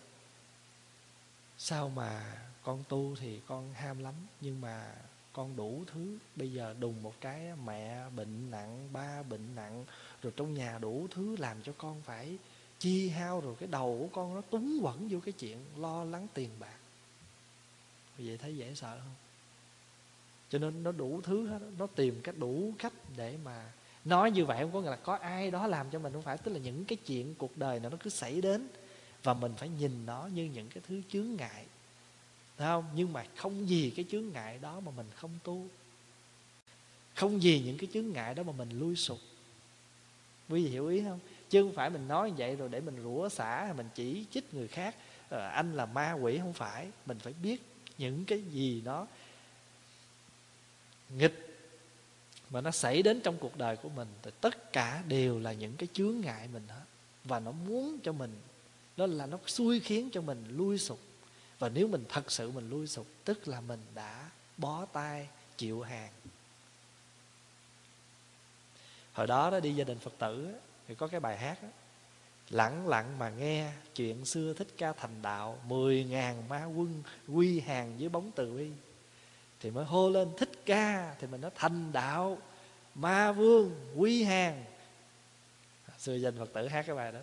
sao mà con tu thì con ham lắm, nhưng mà con đủ thứ. Bây giờ đùng một cái mẹ bệnh nặng, ba bệnh nặng, rồi trong nhà đủ thứ làm cho con phải chi hao, rồi cái đầu của con nó túng quẩn vô cái chuyện lo lắng tiền bạc vậy thấy dễ sợ không cho nên nó đủ thứ hết nó tìm cách đủ cách để mà nói như vậy không có nghĩa là có ai đó làm cho mình không phải. Tức là những cái chuyện cuộc đời này nó cứ xảy đến và mình phải nhìn nó như những cái thứ chướng ngại. Thấy không? Nhưng mà không gì cái chướng ngại đó mà mình không tu. Không gì những cái chướng ngại đó mà mình lui sụp. Quý vị hiểu ý không? Chứ không phải mình nói vậy rồi để mình rủa xả mình chỉ trích người khác. À, anh là ma quỷ không phải. Mình phải biết những cái gì đó nghịch mà nó xảy đến trong cuộc đời của mình thì tất cả đều là những cái chướng ngại mình hết. Và nó muốn cho mình đó là nó xui khiến cho mình lui sụp. Và nếu mình thật sự mình lui sụp tức là mình đã bó tay chịu hàng. Hồi đó đó đi gia đình phật tử thì có cái bài hát đó, lặng lặng mà nghe chuyện xưa thích ca thành đạo, mười ngàn ma quân quy hàng dưới bóng từ bi. Thì mới hô lên, thích ca! Thì mình nói, thành đạo, ma vương quy hàng. Xưa danh phật tử hát cái bài đó.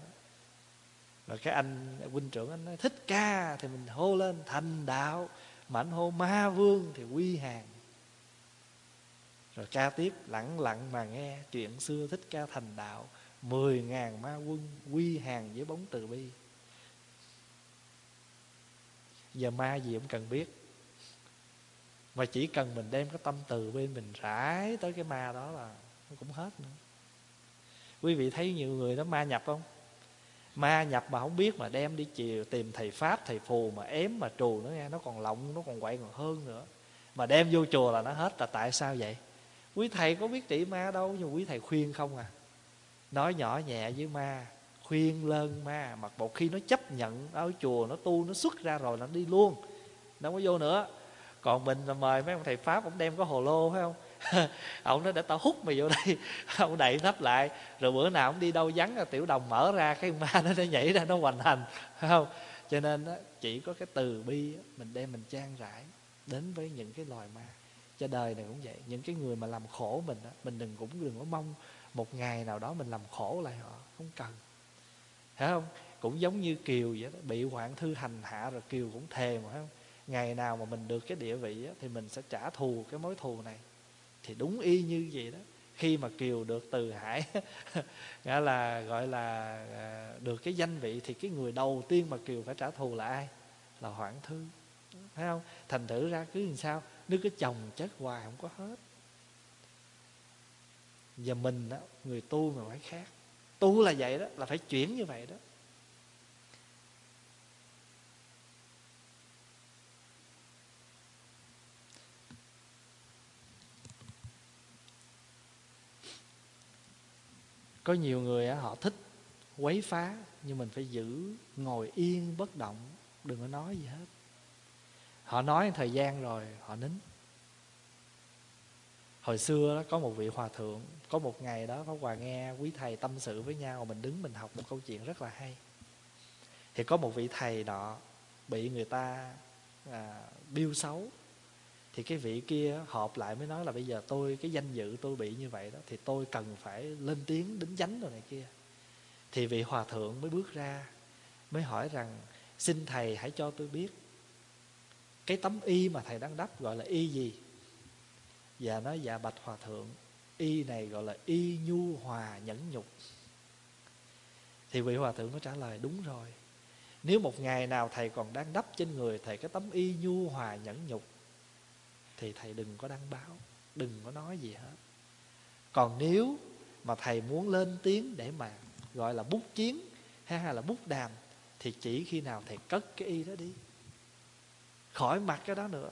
Rồi cái anh, huynh trưởng anh nói, thích ca! Thì mình hô lên, thành đạo. Mà anh hô, ma vương thì quy hàng. Rồi ca tiếp, lặng lặng mà nghe chuyện xưa thích ca thành đạo mười ngàn ma quân quy hàng với bóng từ bi. Giờ ma gì cũng cần biết. Mà chỉ cần mình đem cái tâm từ bên mình rải tới cái ma đó là nó cũng hết nữa. Quý vị thấy nhiều người đó ma nhập không? Ma nhập mà không biết mà đem đi chiều tìm thầy pháp, thầy phù mà ém mà trù nó nghe, nó còn lộng, nó còn quậy còn hơn nữa. Mà đem vô chùa là nó hết, là tại sao vậy? Quý thầy có biết trị ma đâu, nhưng quý thầy khuyên không à nói nhỏ nhẹ với ma khuyên lơn ma mà một khi nó chấp nhận ở chùa nó tu nó xuất ra rồi nó đi luôn. Nó có vô nữa. Còn mình là mời mấy ông thầy pháp ông đem có hồ lô phải không? Ông nói để tao hút mày vô đây. Ông đậy nắp lại. Rồi bữa nào ông đi đâu vắng là tiểu đồng mở ra cái ma nó nó nhảy ra nó hoành hành phải không? Cho nên chỉ có cái từ bi mình đem mình trang rãi đến với những cái loài ma. Cho đời này cũng vậy. Những cái người mà làm khổ mình đó, mình đừng cũng đừng có mong một ngày nào đó mình làm khổ lại họ không cần. Phải không? Cũng giống như kiều vậy đó bị hoạn thư hành hạ rồi kiều cũng thề mà phải không? Ngày nào mà mình được cái địa vị á, thì mình sẽ trả thù cái mối thù này. Thì đúng y như vậy đó. Khi mà kiều được từ hải nghĩa là gọi là à, được cái danh vị thì cái người đầu tiên mà kiều phải trả thù là ai? Là hoạn thư. Phải không? Thành thử ra cứ làm sao? Nếu cái chồng chết hoài không có hết và mình đó người tu mà phải khác. Tu là vậy đó, là phải chuyển như vậy đó. Có nhiều người họ thích quấy phá, nhưng mình phải giữ ngồi yên, bất động, đừng có nói gì hết. Họ nói thời gian rồi, họ nín hồi xưa đó có một vị hòa thượng có một ngày đó pháp hòa nghe quý thầy tâm sự với nhau mình đứng mình học một câu chuyện rất là hay. Thì có một vị thầy đó bị người ta à, biêu xấu. Thì cái vị kia họp lại mới nói là bây giờ tôi cái danh dự tôi bị như vậy đó thì tôi cần phải lên tiếng đính chánh rồi này kia. Thì vị hòa thượng mới bước ra mới hỏi rằng xin thầy hãy cho tôi biết cái tấm y mà thầy đang đắp gọi là y gì? Và nói dạ bạch hòa thượng, y này gọi là y nhu hòa nhẫn nhục. Thì vị hòa thượng có trả lời, đúng rồi. Nếu một ngày nào thầy còn đang đắp trên người thầy cái tấm y nhu hòa nhẫn nhục, thì thầy đừng có đăng báo, đừng có nói gì hết. Còn nếu mà thầy muốn lên tiếng để mà gọi là bút chiến hay là bút đàm, thì chỉ khi nào thầy cất cái y đó đi. Khỏi mặt cái đó nữa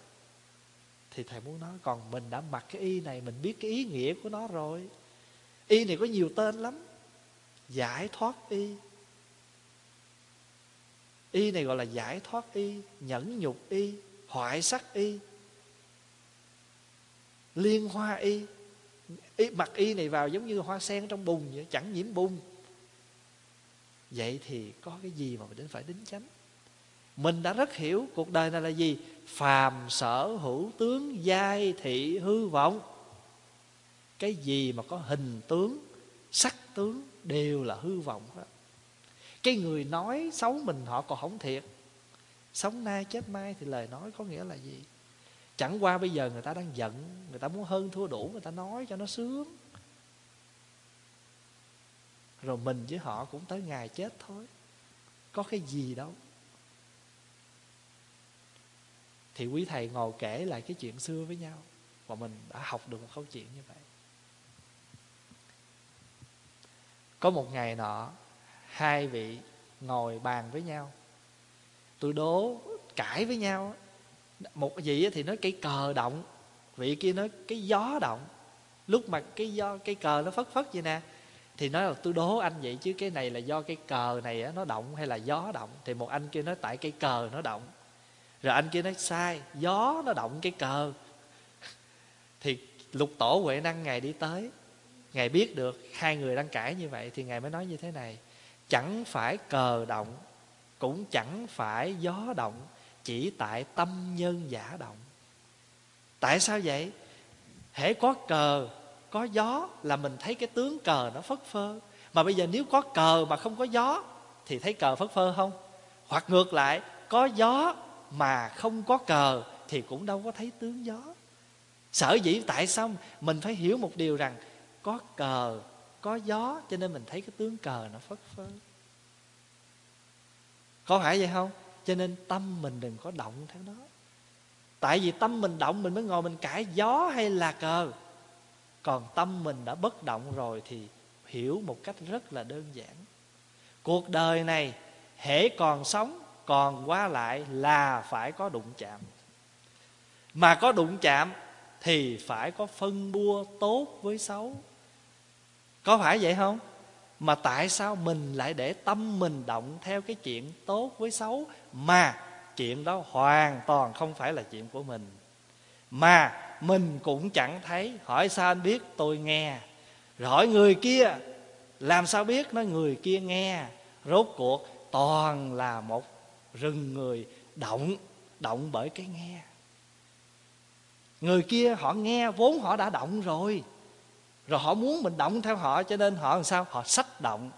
thì thầy muốn nói còn mình đã mặc cái y này mình biết cái ý nghĩa của nó rồi. Y này có nhiều tên lắm. Giải thoát y. Y này gọi là giải thoát y nhẫn nhục y hoại sắc y liên hoa y, y mặc y này vào giống như hoa sen trong bùn vậy chẳng nhiễm bùn. Vậy thì có cái gì mà mình đến phải đính chánh? Mình đã rất hiểu cuộc đời này là gì? Phàm sở hữu tướng giai thị hư vọng. Cái gì mà có hình tướng, sắc tướng đều là hư vọng hết. Cái người nói xấu mình họ còn không thiệt. Sống nay chết mai thì lời nói có nghĩa là gì? Chẳng qua bây giờ người ta đang giận, người ta muốn hơn thua đủ, người ta nói cho nó sướng. Rồi mình với họ cũng tới ngày chết thôi. Có cái gì đâu. Thì quý thầy ngồi kể lại cái chuyện xưa với nhau. Và mình đã học được một câu chuyện như vậy. Có một ngày nọ, hai vị ngồi bàn với nhau. Tôi đố cãi với nhau một vị thì nói cây cờ động, vị kia nói cái gió động. Lúc mà cái do, cái cờ nó phất phất vậy nè, thì nói là tôi đố anh vậy chứ cái này là do cái cờ này nó động hay là gió động? Thì một anh kia nói tại cây cờ nó động rồi anh kia nói, sai, gió nó động cái cờ. Thì lục tổ huệ năng ngày đi tới ngài biết được hai người đang cãi như vậy thì ngài mới nói như thế này, chẳng phải cờ động, cũng chẳng phải gió động, chỉ tại tâm nhân giả động. Tại sao vậy? Hễ có cờ, có gió là mình thấy cái tướng cờ nó phất phơ. Mà bây giờ nếu có cờ mà không có gió thì thấy cờ phất phơ không? Hoặc ngược lại, có gió mà không có cờ thì cũng đâu có thấy tướng gió. Sở dĩ tại sao mình phải hiểu một điều rằng có cờ, có gió, cho nên mình thấy cái tướng cờ nó phất phơ có phải vậy không? Cho nên tâm mình đừng có động theo đó tại vì tâm mình động, mình mới ngồi mình cãi gió hay là cờ. Còn tâm mình đã bất động rồi thì hiểu một cách rất là đơn giản. Cuộc đời này, hễ còn sống còn qua lại là phải có đụng chạm. Mà có đụng chạm thì phải có phân bua tốt với xấu. Có phải vậy không? Mà tại sao mình lại để tâm mình động theo cái chuyện tốt với xấu, mà chuyện đó hoàn toàn không phải là chuyện của mình? Mà mình cũng chẳng thấy. Hỏi sao anh biết? Tôi nghe. Rồi hỏi người kia, làm sao biết? Nó người kia nghe. Rốt cuộc toàn là một rừng người động động bởi cái nghe. Người kia họ nghe vốn họ đã động rồi rồi họ muốn mình động theo họ cho nên họ làm sao? Họ sách động.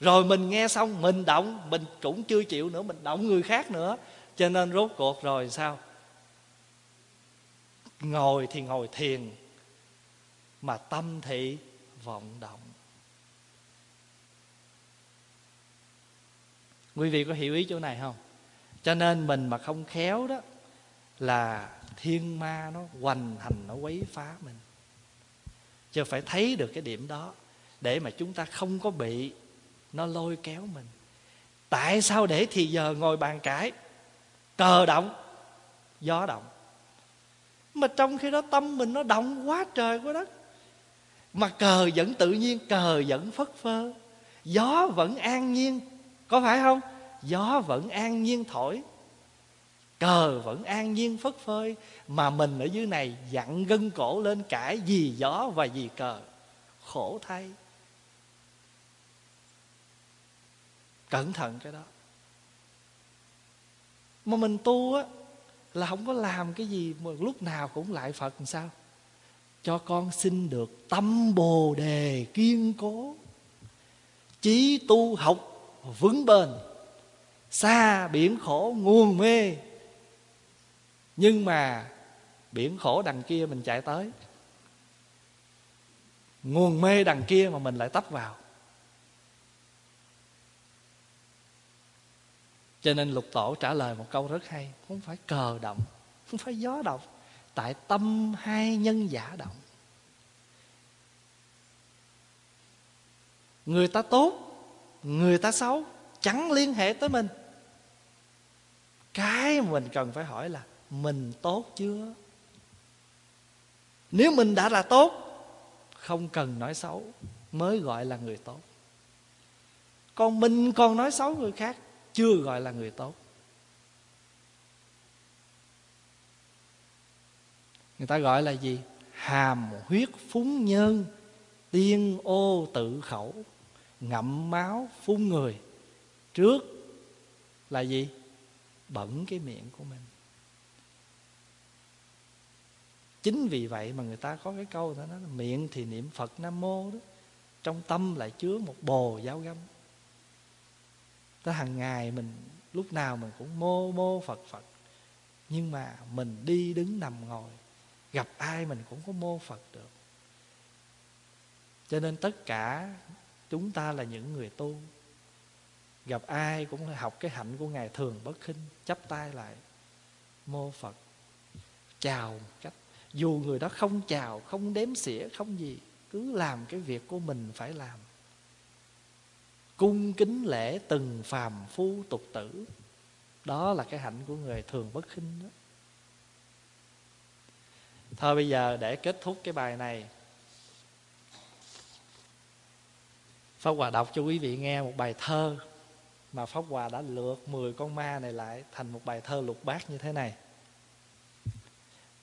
Rồi mình nghe xong, mình động, mình cũng chưa chịu nữa, mình động người khác nữa, cho nên rốt cuộc rồi sao? Ngồi thì ngồi thiền, mà tâm thị vọng động. Quý vị có hiểu ý chỗ này không? Cho nên mình mà không khéo đó, là thiên ma nó hoành hành, nó quấy phá mình. Chứ phải thấy được cái điểm đó, để mà chúng ta không có bị nó lôi kéo mình. Tại sao để thì giờ ngồi bàn cãi, cờ động, gió động? Mà trong khi đó tâm mình nó động quá trời quá đất. Mà cờ vẫn tự nhiên, cờ vẫn phất phơ, gió vẫn an nhiên, có phải không? Gió vẫn an nhiên thổi, cờ vẫn an nhiên phất phơi mà mình ở dưới này dặn gân cổ lên cãi vì gió và vì cờ, khổ thay. Cẩn thận cái đó. Mà mình tu á, là không có làm cái gì mà lúc nào cũng lại phật làm sao? Cho con xin được tâm bồ đề kiên cố. Chí tu học vững bền xa biển khổ nguồn mê. Nhưng mà biển khổ đằng kia mình chạy tới. Nguồn mê đằng kia mà mình lại tấp vào. Cho nên lục tổ trả lời một câu rất hay. Không phải cờ động, không phải gió động, tại tâm hai nhân giả động. Người ta tốt, người ta xấu, chẳng liên hệ tới mình cái mình cần phải hỏi là mình tốt chưa? Nếu mình đã là tốt, không cần nói xấu, mới gọi là người tốt. Còn mình còn nói xấu người khác, chưa gọi là người tốt. Người ta gọi là gì? Hàm huyết phúng nhân, tiên ô tự khẩu, ngậm máu phun người. Trước là gì? Bẩn cái miệng của mình. Chính vì vậy mà người ta có cái câu đó, nói miệng thì niệm phật nam mô đó trong tâm lại chứa một bồ giáo găm ta hàng ngày mình lúc nào mình cũng mô mô phật phật. Nhưng mà mình đi đứng nằm ngồi gặp ai mình cũng có mô phật được. Cho nên tất cả chúng ta là những người tu gặp ai cũng học cái hạnh của ngài thường bất khinh, chắp tay lại. Mô phật, chào một cách. Dù người đó không chào, không đếm xỉa, không gì, cứ làm cái việc của mình phải làm. Cung kính lễ từng phàm phu tục tử. Đó là cái hạnh của người thường bất khinh đó. Thôi bây giờ để kết thúc cái bài này. Pháp Hòa đọc cho quý vị nghe một bài thơ mà Pháp Hòa đã lượt 10 con ma này lại thành một bài thơ lục bát như thế này.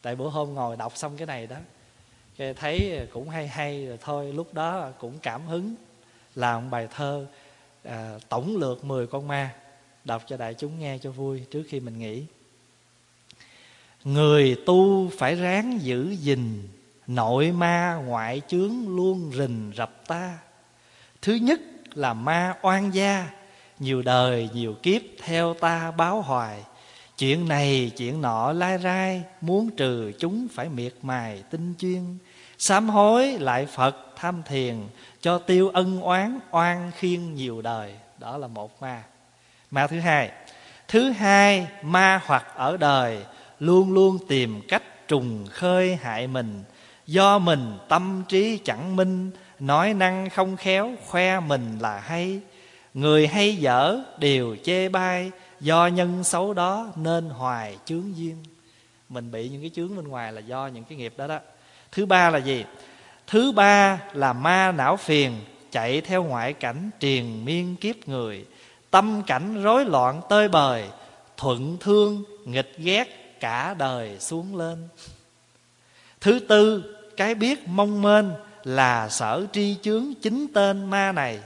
Tại bữa hôm ngồi đọc xong cái này đó, cái thấy cũng hay hay rồi thôi lúc đó cũng cảm hứng làm bài thơ à, tổng lượt 10 con ma đọc cho đại chúng nghe cho vui trước khi mình nghỉ. Người tu phải ráng giữ gìn Nội ma ngoại chướng luôn rình rập ta Thứ nhất là ma oan gia nhiều đời, nhiều kiếp theo ta báo hoài. Chuyện này, chuyện nọ lai rai, Muốn trừ chúng phải miệt mài tinh chuyên. Sám hối lại Phật tham thiền, Cho tiêu ân oán oan khiên nhiều đời. Đó là một ma. Ma thứ hai. Thứ hai, ma hoặc ở đời, Luôn luôn tìm cách trùng khơi hại mình. Do mình tâm trí chẳng minh, nói năng không khéo, khoe mình là hay người hay dở đều chê bai, do nhân xấu đó nên hoài chướng duyên. Mình bị những cái chướng bên ngoài là do những cái nghiệp đó đó. Thứ ba là gì? Thứ ba là ma não phiền, chạy theo ngoại cảnh triền miên kiếp người. Tâm cảnh rối loạn tơi bời, thuận thương, nghịch ghét cả đời xuống lên. Thứ tư, cái biết mong mênh là sở tri chướng chính tên ma này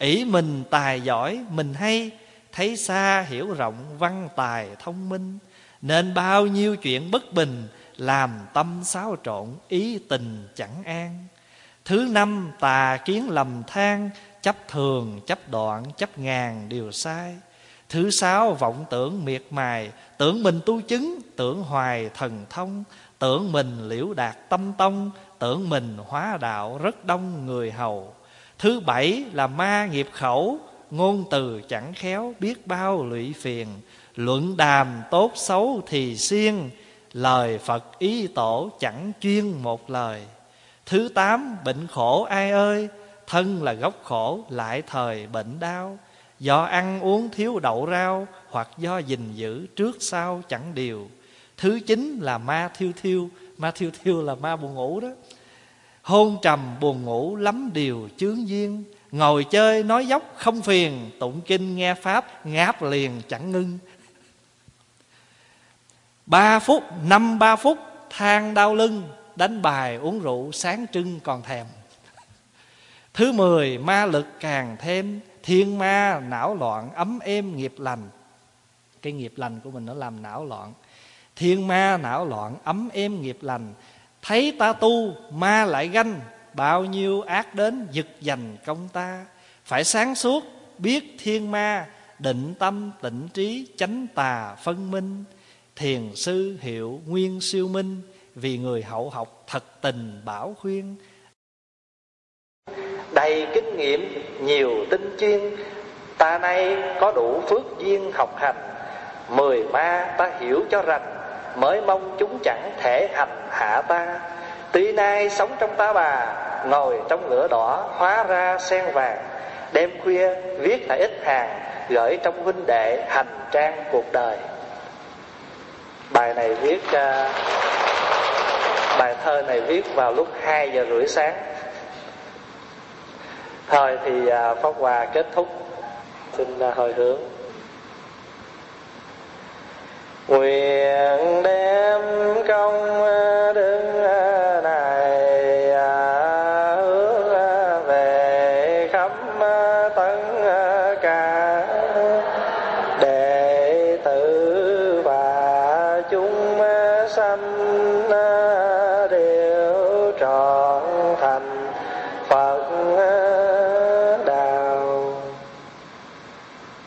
ỷ mình tài giỏi, mình hay. Thấy xa hiểu rộng, văn tài thông minh. Nên bao nhiêu chuyện bất bình, làm tâm xáo trộn, ý tình chẳng an. Thứ năm, tà kiến lầm than, chấp thường, chấp đoạn, chấp ngàn điều sai. Thứ sáu, vọng tưởng miệt mài, tưởng mình tu chứng, tưởng hoài thần thông. Tưởng mình liễu đạt tâm tông, tưởng mình hóa đạo rất đông người hầu thứ bảy là ma nghiệp khẩu, ngôn từ chẳng khéo, biết bao lụy phiền. Luận đàm tốt xấu thì siêng, lời phật ý tổ chẳng chuyên một lời. Thứ tám, bệnh khổ ai ơi? Thân là gốc khổ, lại thời bệnh đau. Do ăn uống thiếu đậu rau, hoặc do gìn giữ trước sau chẳng điều thứ chín là ma thiêu thiêu, ma thiêu thiêu là ma buồn ngủ đó hôn trầm buồn ngủ lắm điều chướng duyên. Ngồi chơi nói dốc không phiền, tụng kinh nghe pháp, ngáp liền chẳng ngưng. Ba phút, năm ba phút, than đau lưng, đánh bài uống rượu sáng trưng còn thèm. Thứ mười, ma lực càng thêm, thiên ma não loạn ấm êm nghiệp lành. Cái nghiệp lành của mình nó làm não loạn. Thiên ma não loạn ấm êm nghiệp lành thấy ta tu, ma lại ganh. Bao nhiêu ác đến, giật giành công ta. Phải sáng suốt, biết thiên ma. Định tâm, tịnh trí, chánh tà, phân minh. Thiền sư hiệu nguyên siêu minh. Vì người hậu học thật tình bảo khuyên. Đầy kinh nghiệm, nhiều tinh chuyên. Ta nay có đủ phước duyên học hành. Mười ma ta hiểu cho rành mới mong chúng chẳng thể hành hạ ta. Tuy nay sống trong ta bà ngồi trong lửa đỏ hóa ra sen vàng đêm khuya viết lại ít hàng gửi trong huynh đệ hành trang cuộc đời. Bài này viết uh, bài thơ này viết vào lúc 2 giờ rưỡi sáng. Thôi thì uh, pháp hòa kết thúc. Xin uh, hồi hướng nguyện đem công đức